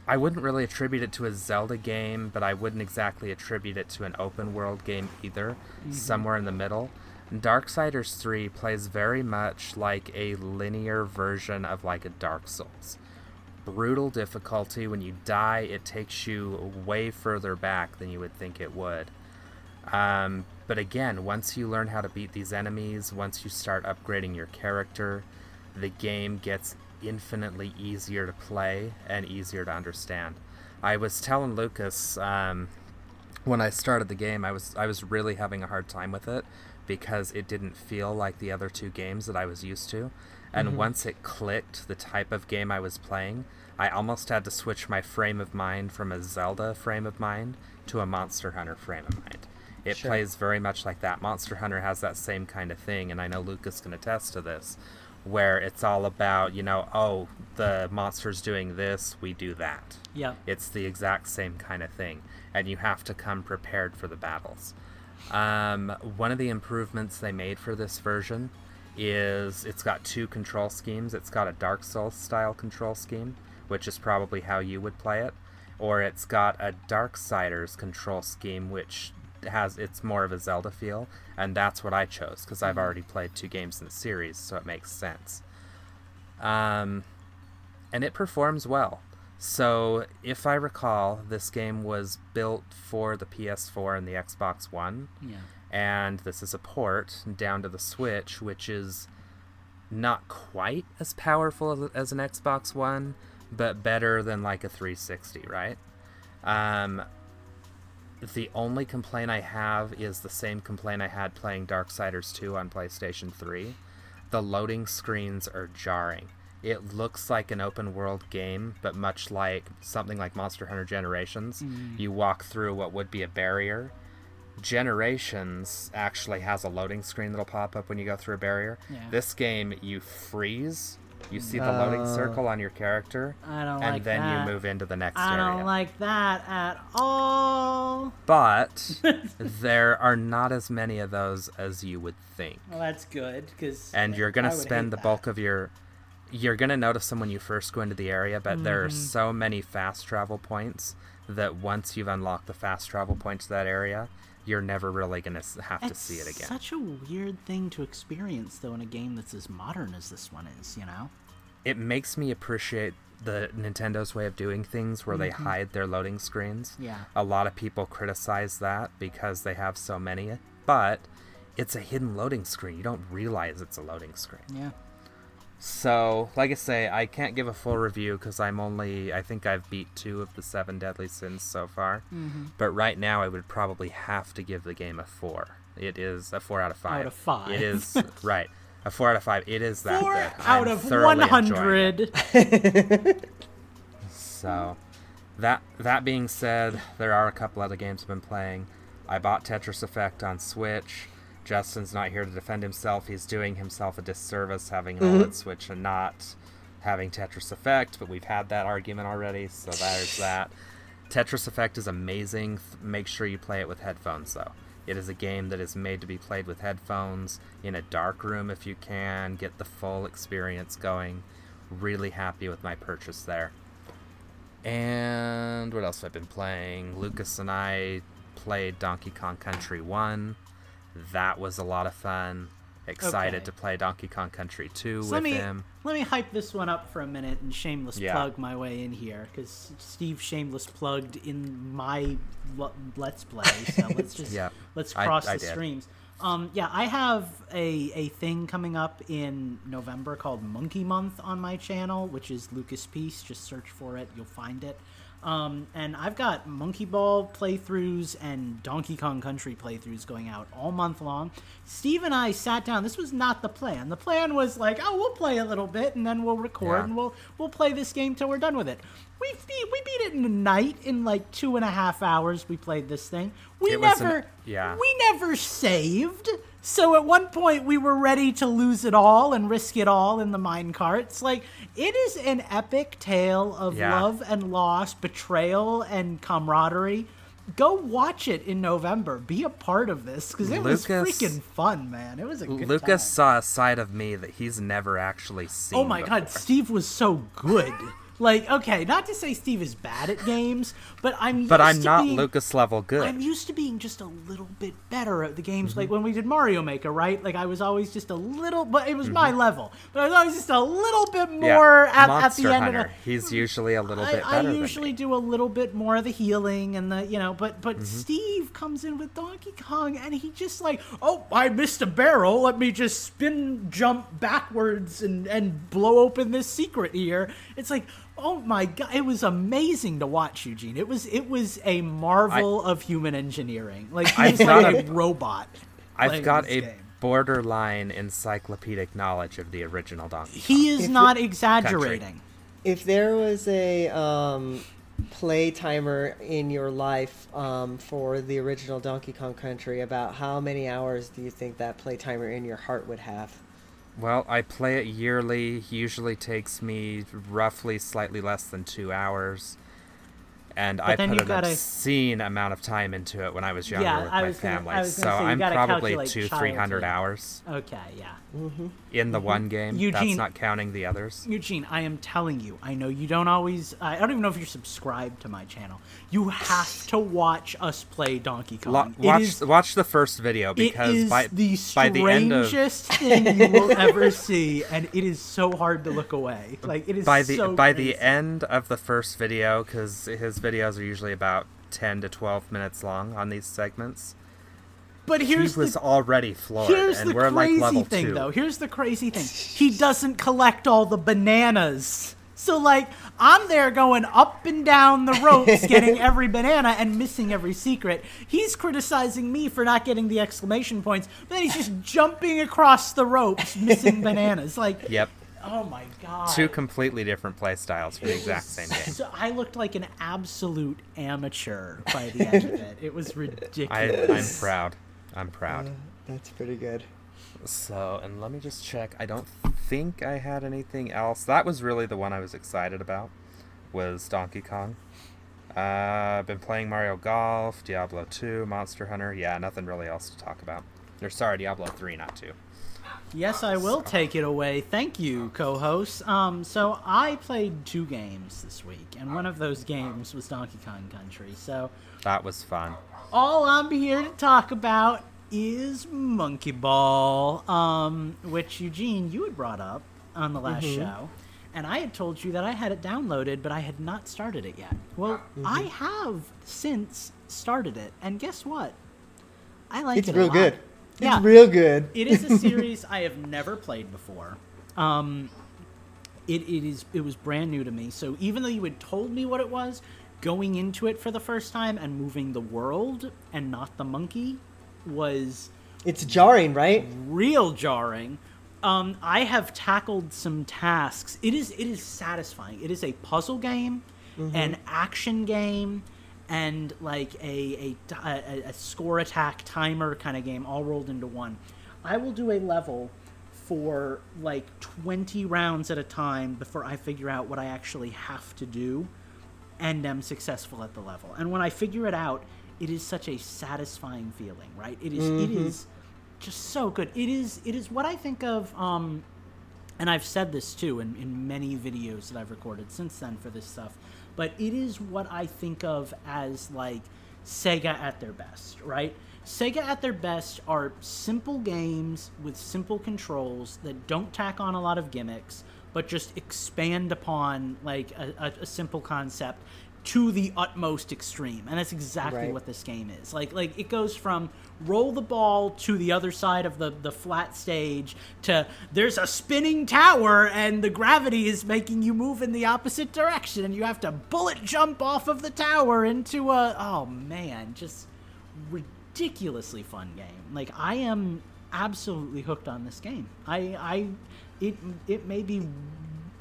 I wouldn't really attribute it to a Zelda game, but I wouldn't exactly attribute it to an open world game either. Somewhere in the middle. Darksiders 3 plays very much like a linear version of like a Dark Souls. Brutal difficulty. When you die, it takes you way further back than you would think it would. Um, but again, once you learn how to beat these enemies, once you start upgrading your character, the game gets infinitely easier to play and easier to understand. I was telling Lucas um, when I started the game, I was I was really having a hard time with it because it didn't feel like the other two games that I was used to. And once it clicked the type of game I was playing, I almost had to switch my frame of mind from a Zelda frame of mind to a Monster Hunter frame of mind. It Sure. plays very much like that. Monster Hunter has that same kind of thing, and I know Lucas can attest to this, where it's all about, you know, oh, the monster's doing this, we do that. Yep. It's the exact same kind of thing, and you have to come prepared for the battles. Um, one of the improvements they made for this version is it's got two control schemes. It's got a Dark Souls style control scheme, which is probably how you would play it, or it's got a Darksiders control scheme, which has it's more of a Zelda feel, and that's what I chose because I've already played two games in the series, so it makes sense. Um, and it performs well. So, if I recall, this game was built for the PS4 and the Xbox One, Yeah. And this is a port down to the Switch, which is not quite as powerful as, as an Xbox One, but better than like a 360, right? Um, the only complaint I have is the same complaint I had playing Darksiders 2 on PlayStation 3. The loading screens are jarring. It looks like an open world game, but much like something like Monster Hunter Generations, you walk through what would be a barrier. Generations actually has a loading screen that'll pop up when you go through a barrier. Yeah. This game, you freeze, you see the loading circle on your character, I don't and like then that. you move into the next I area. don't like that at all. but <laughs> there are not as many of those as you would think. Well, that's good because. And you're going to spend the bulk of your you're going to notice them when you first go into the area, but there are Mm-hmm. so many fast travel points that once you've unlocked the fast travel points to that area, you're never really going to have to see it again. Such a weird thing to experience, though, in a game that's as modern as this one is. You know. It makes me appreciate the Nintendo's way of doing things where they Mm-hmm. hide their loading screens. Yeah. A lot of people criticize that because they have so many, but it's a hidden loading screen. You don't realize it's a loading screen. Yeah. So, like I say, I can't give a full review because I'm only, I think I've beat two of the seven deadly sins so far. Mm-hmm. But right now, I would probably have to give the game a four. It is a four out of five. Out of five. It is <laughs> right. A four out of five. It is that Four good. out I'm of thoroughly one enjoying it. hundred. So, that that being said, there are a couple other games I've been playing. I bought Tetris Effect on Switch. Justin's not here to defend himself. He's doing himself a disservice having mm-hmm. an OLED Switch and not having Tetris Effect, but we've had that argument already, so there's that. Tetris Effect is amazing. Make sure you play it with headphones, though. It is a game that is made to be played with headphones in a dark room if you can. Get the full experience going. Really happy with my purchase there. And what else have I been playing? Lucas and I played Donkey Kong Country 1. That was a lot of fun. Excited Okay. to play Donkey Kong Country 2 So with let me him. let me hype this one up for a minute and shameless Yeah. plug my way in here because Steve shameless plugged in my let's play. So <laughs> let's just Yeah, let's I- cross I the did. streams. Um, yeah, I have a a thing coming up in November called Monkey Month on my channel, which is Lucas Peace. Just search for it, you'll find it. Um, and I've got Monkey Ball playthroughs and Donkey Kong Country playthroughs going out all month long. Steve and I sat down. This was not the plan. The plan was like, oh, we'll play a little bit and then we'll record Yeah. and we'll we'll play this game till we're done with it. We beat we beat it in a night in like two and a half hours. We played this thing. We It was an- never yeah. we never saved. So at one point we were ready to lose it all and risk it all in the mine carts. Like it is an epic tale of Yeah. love and loss, betrayal and camaraderie. Go watch it in November. Be a part of this because it was freaking fun, man. It was a good Lucas time. saw a side of me that he's never actually oh seen. Oh my god. Steve was so good. Like, okay, not to say Steve is bad at games, but I'm. But I'm not being, Lucas level good. I'm used to being just a little bit better at the games. Mm-hmm. Like when we did Mario Maker, right? Like I was always just a little, but it was my Mm-hmm. level. But I was always just a little bit more at, at Monster the end Hunter. of the. He's usually a little I, bit I usually do a little bit more of the healing and the you know, but but Mm-hmm. Steve comes in with Donkey Kong and he just like, oh, I missed a barrel. Let me just spin jump backwards and and blow open this secret here. It's like. Oh my god! It was amazing to watch Eugene. It was it was a marvel of human engineering. Like he I've was like a a- robot. I've got this a game. borderline encyclopedic knowledge of the original Donkey Kong. He is If not it- exaggerating. If there was a um, play timer in your life um, for the original Donkey Kong Country, about how many hours do you think that play timer in your heart would have? Well, I play it yearly. Usually takes me roughly slightly less than two hours. And I then put you've an gotta- obscene amount of time into it when I was younger Yeah, with I my was gonna- I family. was so say, I'm probably two, three hundred hours Okay, yeah. Mm-hmm. in the mm-hmm. one game. Eugene- That's not counting the others. Eugene, I am telling you, I know you don't always. I don't even know if you're subscribed to my channel. You have to watch us play Donkey Kong. Lo- watch is- watch the first video because by the by the end of strangest thing you will ever see, and it is so hard to look away. Like it is by the so by crazy. the end of the first video because his videos are usually about 10 to 12 minutes long on these segments But here's he was the already floored here's and the we're crazy like level thing, two though. Here's the crazy thing. <laughs> He doesn't collect all the bananas. So like I'm there going up and down the ropes, <laughs> getting every banana and missing every secret. He's criticizing me for not getting the exclamation points, but then he's just <laughs> jumping across the ropes, missing bananas. Like, yep oh my god. two completely different play styles for the exact same game So I looked like an absolute amateur by the end of it. It was ridiculous. i'm proud i'm proud uh, That's pretty good. So and let me just check. I don't think i had anything else. That was really the one i was excited about was donkey kong. Uh, i've been playing mario golf diablo 2 monster hunter. Yeah nothing really else to talk about. Or sorry diablo 3 not 2 Yes, I will take it away. Thank you, co-host. Um, so I played two games this week, and one of those games was Donkey Kong Country. So that was fun. all I'm here to talk about is Monkey Ball, um, which Eugene you had brought up on the last show, and I had told you that I had it downloaded, but I had not started it yet. Well, I have since started it, and guess what? I like It's it a real good. Yeah. It's real good. It is a <laughs> series I have never played before. Um, it, it is it was brand new to me. So even though you had told me what it was, going into it for the first time and moving the world and not the monkey was It's jarring, right? real jarring. Um, I have tackled some tasks. It is it is satisfying. It is a puzzle game, an action game, and like a, a, a, a score attack timer kind of game all rolled into one. I will do a level for like 20 rounds at a time before I figure out what I actually have to do and am successful at the level. And when I figure it out, it is such a satisfying feeling, right? It is- it is just so good. It is it is what I think of um and I've said this too in, in many videos that I've recorded since then for this stuff, but it is what I think of as like Sega at their best, right? Sega at their best are simple games with simple controls that don't tack on a lot of gimmicks, but just expand upon like a, a, a simple concept to the utmost extreme. And that's exactly Right. what this game is. Like like it goes from roll the ball to the other side of the, the flat stage to there's a spinning tower and the gravity is making you move in the opposite direction and you have to bullet jump off of the tower into a oh man, just ridiculously fun game. Like I am absolutely hooked on this game. I I it it may be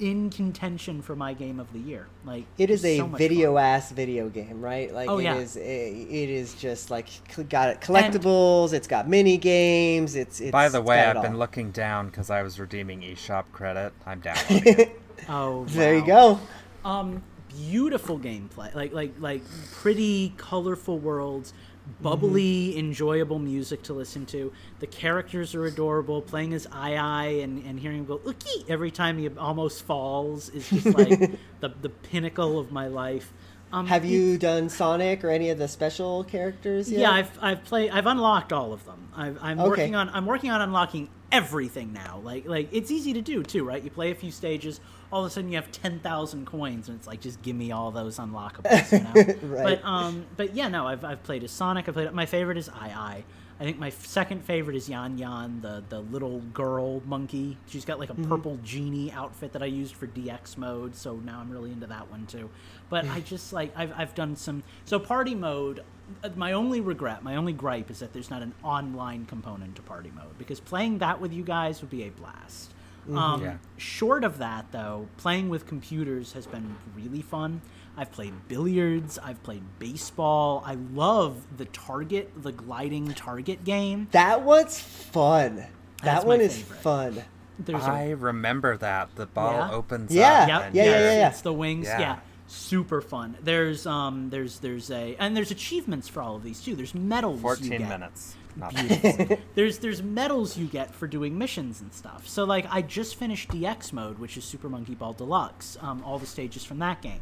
in contention for my game of the year. Like It is a so video fun. ass video game, right? Like Oh, it yeah. is. It, it is just like got it collectibles. it's got mini games. It's. it's By the way, I've been all. looking down because I was redeeming eShop credit. I'm downloading <laughs> it. Oh, There you go. Um, beautiful gameplay, like like like pretty, colorful worlds, bubbly, enjoyable music to listen to. The characters are adorable. Playing as Ai Ai and, and hearing him go "Ookie" every time he almost falls is just like <laughs> the the pinnacle of my life. Um, Have it- you done Sonic or any of the special characters yet? yeah, I've I've played. I've unlocked all of them. I've, I'm Okay. working on. I'm working on unlocking everything now. Like like it's easy to do too, right? You play a few stages, all of a sudden you have ten thousand coins, and it's like just give me all those unlockables. You know? <laughs> Right. But um, but yeah, no, I've I've played as Sonic. I played. My favorite is I I. I think my second favorite is Yan Yan, the the little girl monkey. She's got like a purple genie outfit that I used for DX mode, so now I'm really into that one too. But I just like I've I've done some so party mode. Uh, My only regret, my only gripe is that there's not an online component to party mode because playing that with you guys would be a blast. Um, Yeah. Short of that, though, playing with computers has been really fun. I've played billiards. I've played baseball. I love the target, the gliding target game. That one's fun. That's that one is fun. There's I a remember that the ball Yeah? opens Yeah. up. Yep, and yeah, yeah, yeah, yeah. It's the wings. Yeah. Yeah. Super fun. There's um, there's there's a and there's achievements for all of these too. There's medals. you Fourteen minutes. Not <laughs> there's there's medals you get for doing missions and stuff. So like I just finished DX mode, which is Super Monkey Ball Deluxe, um, all the stages from that game,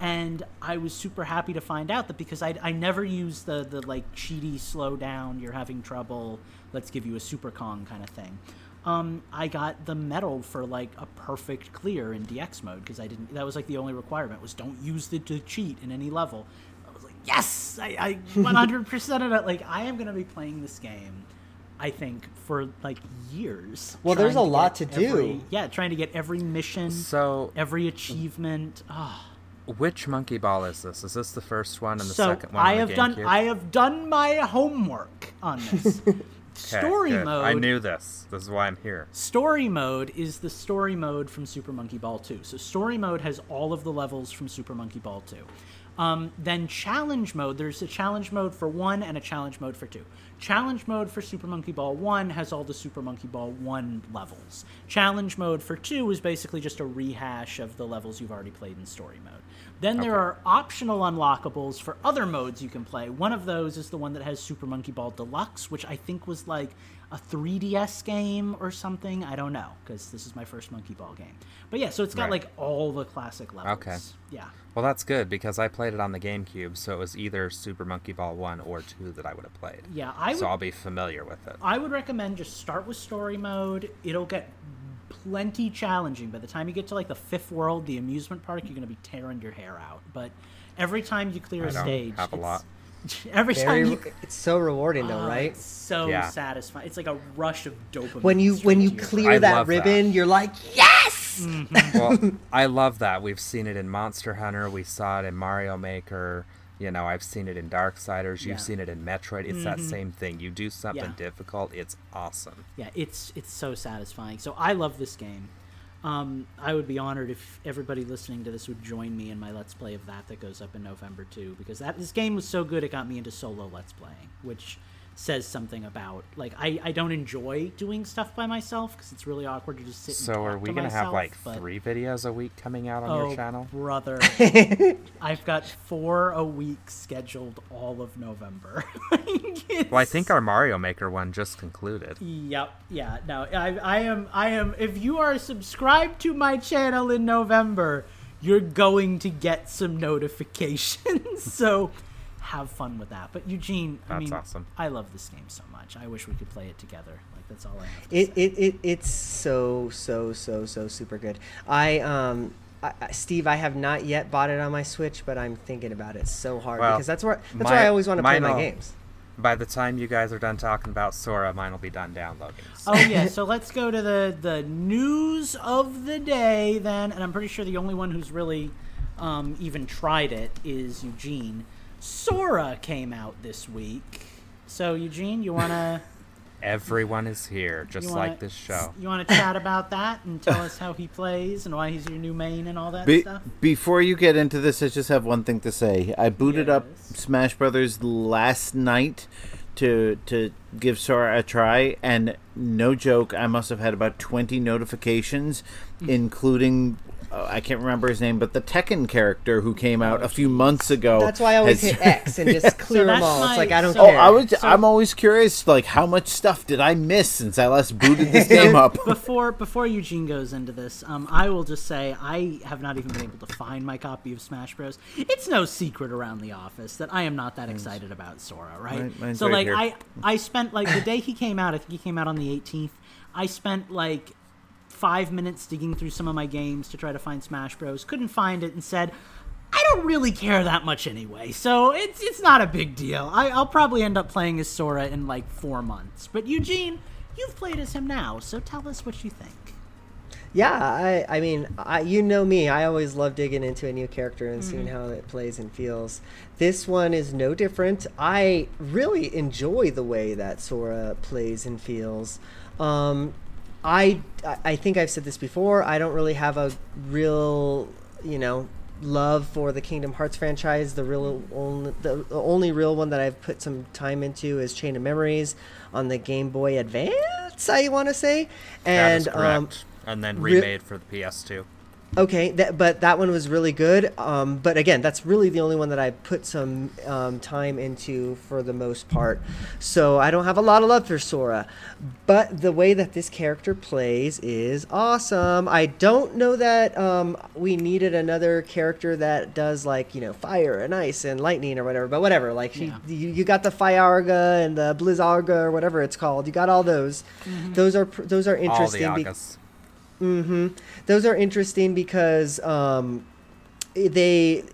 and I was super happy to find out that because I I never use the the like cheaty slow down, you're having trouble, let's give you a Super Kong kind of thing. Um, I got the medal for like a perfect clear in DX mode because I didn't. That was like the only requirement was don't use the to cheat in any level. I was like, yes, I, I <laughs> 100% of it. Like, I am going to be playing this game, I think, for like years. Well, there's trying a lot get to do. every- yeah, trying to get every mission, So, every achievement. Ah. which monkey ball is this? Is this the first one and the so second one? I on have the done. GameCube? I have done my homework on this. <laughs> Story good. mode. I knew this. This is why I'm here. Story mode is the story mode from Super Monkey Ball 2. So story mode has all of the levels from Super Monkey Ball 2. Um, then challenge mode, there's a challenge mode for 1 and a challenge mode for 2. Challenge mode for Super Monkey Ball 1 has all the Super Monkey Ball 1 levels. Challenge mode for 2 is basically just a rehash of the levels you've already played in story mode. Then there are optional unlockables for other modes you can play. One of those is the one that has Super Monkey Ball Deluxe, which I think was like a 3DS game or something. I don't know because this is my first Monkey Ball game. But yeah, so it's got Right. like all the classic levels. Okay. Yeah. Well, that's good because I played it on the GameCube, so it was either Super Monkey Ball 1 or 2 that I would have played. Yeah, I would so I'll be familiar with it. I would recommend just start with story mode. It'll get plenty challenging. By the time you get to like the fifth world, the amusement park, you're gonna be tearing your hair out. But every time you clear I a don't stage, have a it's- lot. <laughs> Every Very, time you it's so rewarding though, Oh, right? It's so Yeah. satisfying. It's like a rush of dopamine. When you when you clear I that love that. ribbon, you're like, yes. Mm-hmm. well, I love that. We've seen it in Monster Hunter. We saw it in Mario Maker. You know, I've seen it in Darksiders. You've Yeah. seen it in Metroid. It's that same thing. You do something Yeah. difficult, it's awesome. Yeah, it's it's so satisfying. So I love this game. Um, I would be honored if everybody listening to this would join me in my Let's Play of that that goes up in November too, because that this game was so good it got me into solo Let's Playing, which says something about like I, I don't enjoy doing stuff by myself because it's really awkward to just sit. and So are we to gonna have like but- three videos a week coming out on Oh, your channel? brother! <laughs> I've got four a week scheduled all of November. <laughs> Well, I think our Mario Maker one just concluded. Yep. Yeah. No. I, I am. I am. If you are subscribed to my channel in November, you're going to get some notifications. <laughs> so, have fun with that. But Eugene, I That's mean, awesome. I love this game so much. I wish we could play it together. Like that's all I have. To It, say. it, it it's so so so so super good. I um I, I- Steve, I have not yet bought it on my Switch, but I'm thinking about it so hard Well, because that's where that's my- where I always want to play my mine'll- games. By the time you guys are done talking about Sora, mine will be done downloading. So Oh yeah, <laughs> so let's go to the the news of the day then, and I'm pretty sure the only one who's really um, even tried it is Eugene. Sora came out this week. So Eugene, you wanna <laughs> everyone is here, just wanna, like this show. You wanna chat about that and tell us how he plays and why he's your new main and all that Be- stuff? before you get into this, I just have one thing to say. I booted up Smash Brothers last night to to give Sora a try, and no joke, I must have had about twenty notifications, including uh, I can't remember his name, but the Tekken character who came out a few months ago. That's why I always has- hit <laughs> X and just clear them all. my- it's like I don't so- Oh. I was. I'm always curious. Like, how much stuff did I miss since I last booted this <laughs> game up? <laughs> before before Eugene goes into this, um, I will just say I have not even been able to find my copy of Smash Bros. It's no secret around the office that I am not that excited about Sora, right? Mine- mine's so right like here. I I spent like the day he came out. I think he came out on the 18th. I spent like five minutes digging through some of my games to try to find Smash Bros. Couldn't find it and said. I don't really care that much anyway, so it's it's not a big deal. I, I'll probably end up playing as Sora in like four months. But Eugene, you've played as him now, so tell us what you think. Yeah, I, I mean, I, you know me. I always love digging into a new character and seeing how it plays and feels. This one is no different. I really enjoy the way that Sora plays and feels. Um, I, I think I've said this before. I don't really have a real, you know, love for the Kingdom Hearts franchise. The real only the only real one that I've put some time into is Chain of Memories on the Game Boy Advance. I want to say, and um, and then re- remade for the PS2. Okay, that, but that one was really good. Um, but again, that's really the only one that I put some um, time into for the most part. So I don't have a lot of love for Sora. But the way that this character plays is awesome. I don't know that um, we needed another character that does like you know fire and ice and lightning or whatever. But whatever, like Yeah. you, you got the Firaga and the Blizzarga or whatever it's called. You got all those. Those are those are interesting. All the interesting. be- August. hmm Those are interesting because um, they.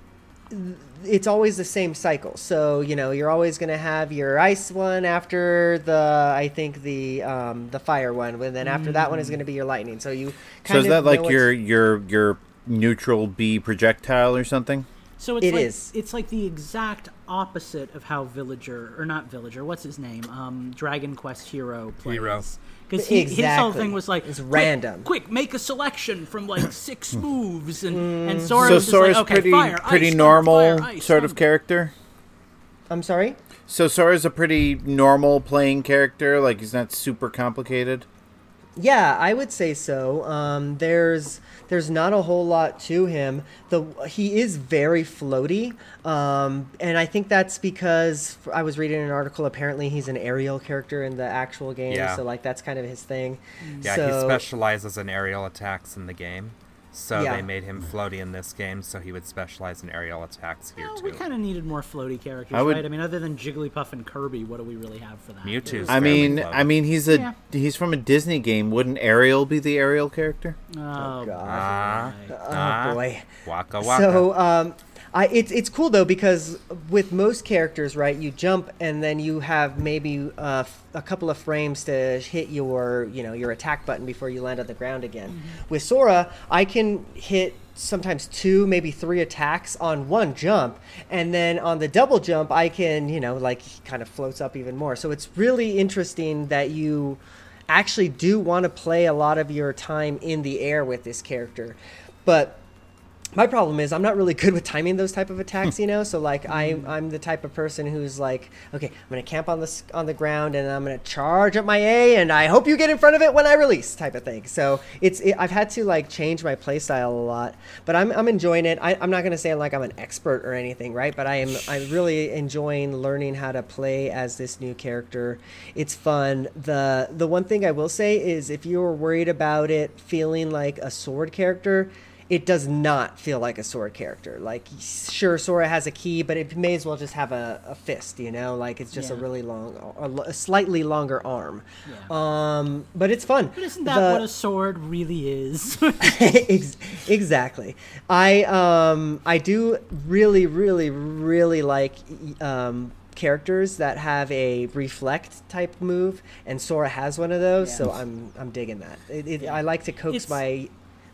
It's always the same cycle. So you know you're always going to have your ice one after the I think the um, the fire one, and then after that one is going to be your lightning. So you. So is that like your your your neutral B projectile or something? So it's It like is. it's like the exact opposite of how Villager or not Villager, what's his name? Um, Dragon Quest Hero plays. Hero. Because his whole thing was like It's "Quick, random." Quick, make a selection from like <clears throat> six moves, and Mm. and Sora so was Sora's like, okay, pretty fire, pretty ice, normal fire, ice, sort of character. I'm sorry. So Sora's a pretty normal playing character. Like he's not super complicated. Yeah, I would say so. Um, there's there's not a whole lot to him. The he is very floaty, um, and I think that's because I was reading an article. Apparently, he's an aerial character in the actual game, Yeah. so like that's kind of his thing. Yeah, so, he specializes in aerial attacks in the game. So Yeah. they made him floaty in this game, so he would specialize in aerial attacks here Well, too. we kind of needed more floaty characters, I would- right? I mean, other than Jigglypuff and Kirby, what do we really have for that? Mewtwo's I mean, floaty. I mean, he's a Yeah. he's from a Disney game. Wouldn't Ariel be the aerial character? Oh, God. Ah, Oh ah, boy. Waka waka. So um, I it's it's cool though because with most characters, right, you jump and then you have maybe uh, a couple of frames to hit your you know your attack button before you land on the ground again. With Sora, I can hit sometimes two, maybe three attacks on one jump, and then on the double jump, I can you know like kind of floats up even more. So it's really interesting that you actually do want to play a lot of your time in the air with this character, but my problem is I'm not really good with timing those type of attacks, hmm. you know. So like I'm hmm. I'm the type of person who's like, okay, I'm gonna camp on this on the ground and I'm gonna charge up my A and I hope you get in front of it when I release, type of thing. So it's it, I've had to like change my playstyle a lot, but I'm I'm enjoying it. I, I'm not gonna say like I'm an expert or anything, right? But I am I'm really enjoying learning how to play as this new character. It's fun. the The one thing I will say is if you're worried about it feeling like a sword character it does not feel like a sword character. Like, sure, Sora has a key, but it may as well just have a, a fist, you know? Like, it's just a really long, a, a slightly longer arm. Yeah. Um, but it's fun. But isn't that The- what a sword really is? <laughs> <laughs> Ex- exactly. I um I do really really really like um characters that have a reflect type move and Sora has one of those so I'm I'm digging that. It, it, Yeah. I like to coax It's- my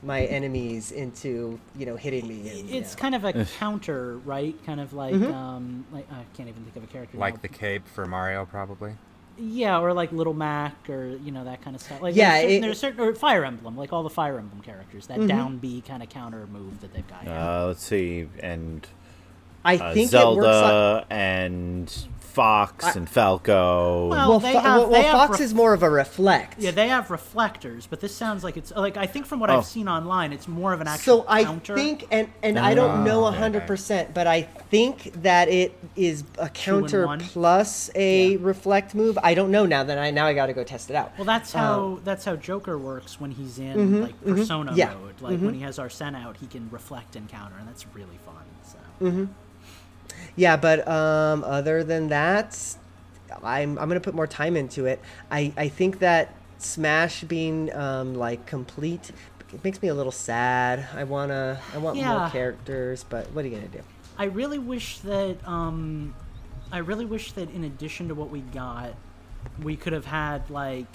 my enemies into, you know, hitting me and, it's yeah. kind of a counter, right? Kind of like, Mm-hmm. um, like I can't even think of a character. like now. the cape for Mario, probably. yeah, or like Little Mac, or you know that kind of stuff. Like Yeah, there's certain, it- there's certain or Fire Emblem, like all the Fire Emblem characters, Mm-hmm. that down B kind of counter move that they've got. Yeah. Uh, let's see, and I uh, think Zelda it works. Like, and Fox and Falco. Well, well, they Fo- have- well, they well, Fox ref- is more of a reflect. Yeah, they have reflectors, but this sounds like it's like I think from what Oh. I've seen online, it's more of an actual So I counter. think, and and I don't know Oh, a hundred okay. percent, but I think that it is a counter plus a Yeah. reflect move. I don't know now. That I now I got to go test it out. Well, that's how that's how Joker works when he's in like persona Mm-hmm, yeah, mode. Like when he has Arsene out, he can reflect and counter, and that's really fun. So Mm-hmm. Yeah, but um, other than that, I'm I'm gonna put more time into it. I I think that Smash being um, like complete it makes me a little sad. I wanna I want more characters, but what are you gonna do? I really wish that um, I really wish that in addition to what we got, we could have had like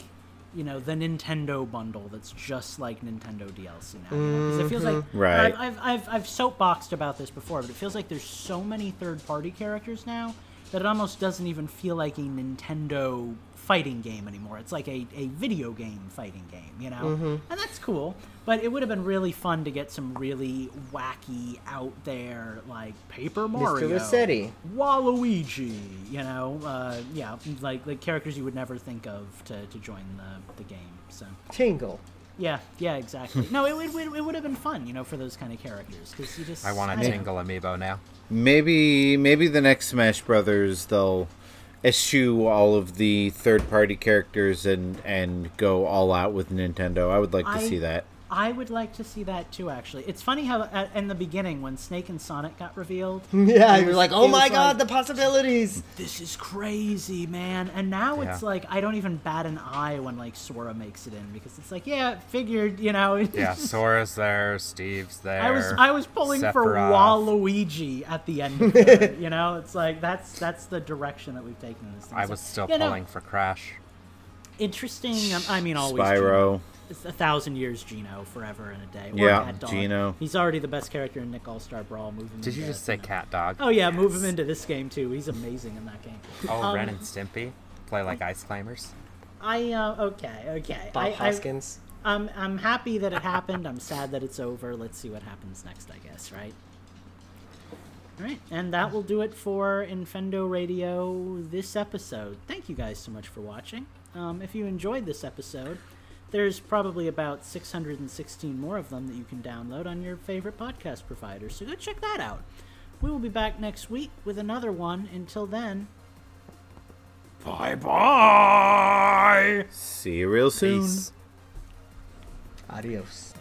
you know the Nintendo bundle that's just like Nintendo DLC now. You know? 'Cause it mm-hmm. feels like Right. I've, I've I've I've soapboxed about this before, but it feels like there's so many third party characters now that it almost doesn't even feel like a Nintendo fighting game anymore. It's like a, a video game fighting game, you know? Mm-hmm. And that's cool. But it would have been really fun to get some really wacky, out there, like Paper Mario, Rossetti. Waluigi, you know? Uh, yeah, like like characters you would never think of to, to join the, the game. So, Tingle. yeah, yeah, exactly. no, it, would it, would have been fun, you know, for those kind of characters. Because you just. I want a don't know. Tingle amiibo now. Maybe maybe the next Smash Brothers they'll eschew all of the third party characters and and go all out with Nintendo. I would like to I- see that. I would like to see that too. Actually, it's funny how at, in the beginning when Snake and Sonic got revealed, <laughs> Yeah, it you're like, oh my god, like, the possibilities. this is crazy, man. And now it's like I don't even bat an eye when like Sora makes it in because it's like, yeah, figured, you know. <laughs> Yeah, Sora's there, Steve's there. I was I was pulling for Waluigi at the end of it. <laughs> you know, it's like that's that's the direction that we've taken in this thing. I So, was still yeah, no, pulling for Crash. interesting. um, I mean, always Spyro. Geno. It's a thousand years, Geno, forever and a day. Or Yeah, Cat Dog. Geno. He's already the best character in Nick All Star Brawl. Move him Did you just say Cat Dog? Oh yeah, move him into this game too. He's amazing in that game. Oh, Um, Ren and Stimpy play like ice climbers. I uh, okay, okay. Bob I, I, Hoskins. I'm I'm happy that it happened. I'm sad that it's over. Let's see what happens next. I guess right. All right, and that will do it for Infendo Radio this episode. Thank you guys so much for watching. Um, if you enjoyed this episode, there's probably about 616 more of them that you can download on your favorite podcast provider. So go check that out. We will be back next week with another one. Until then, Bye bye. See you real soon. Peace. Adios.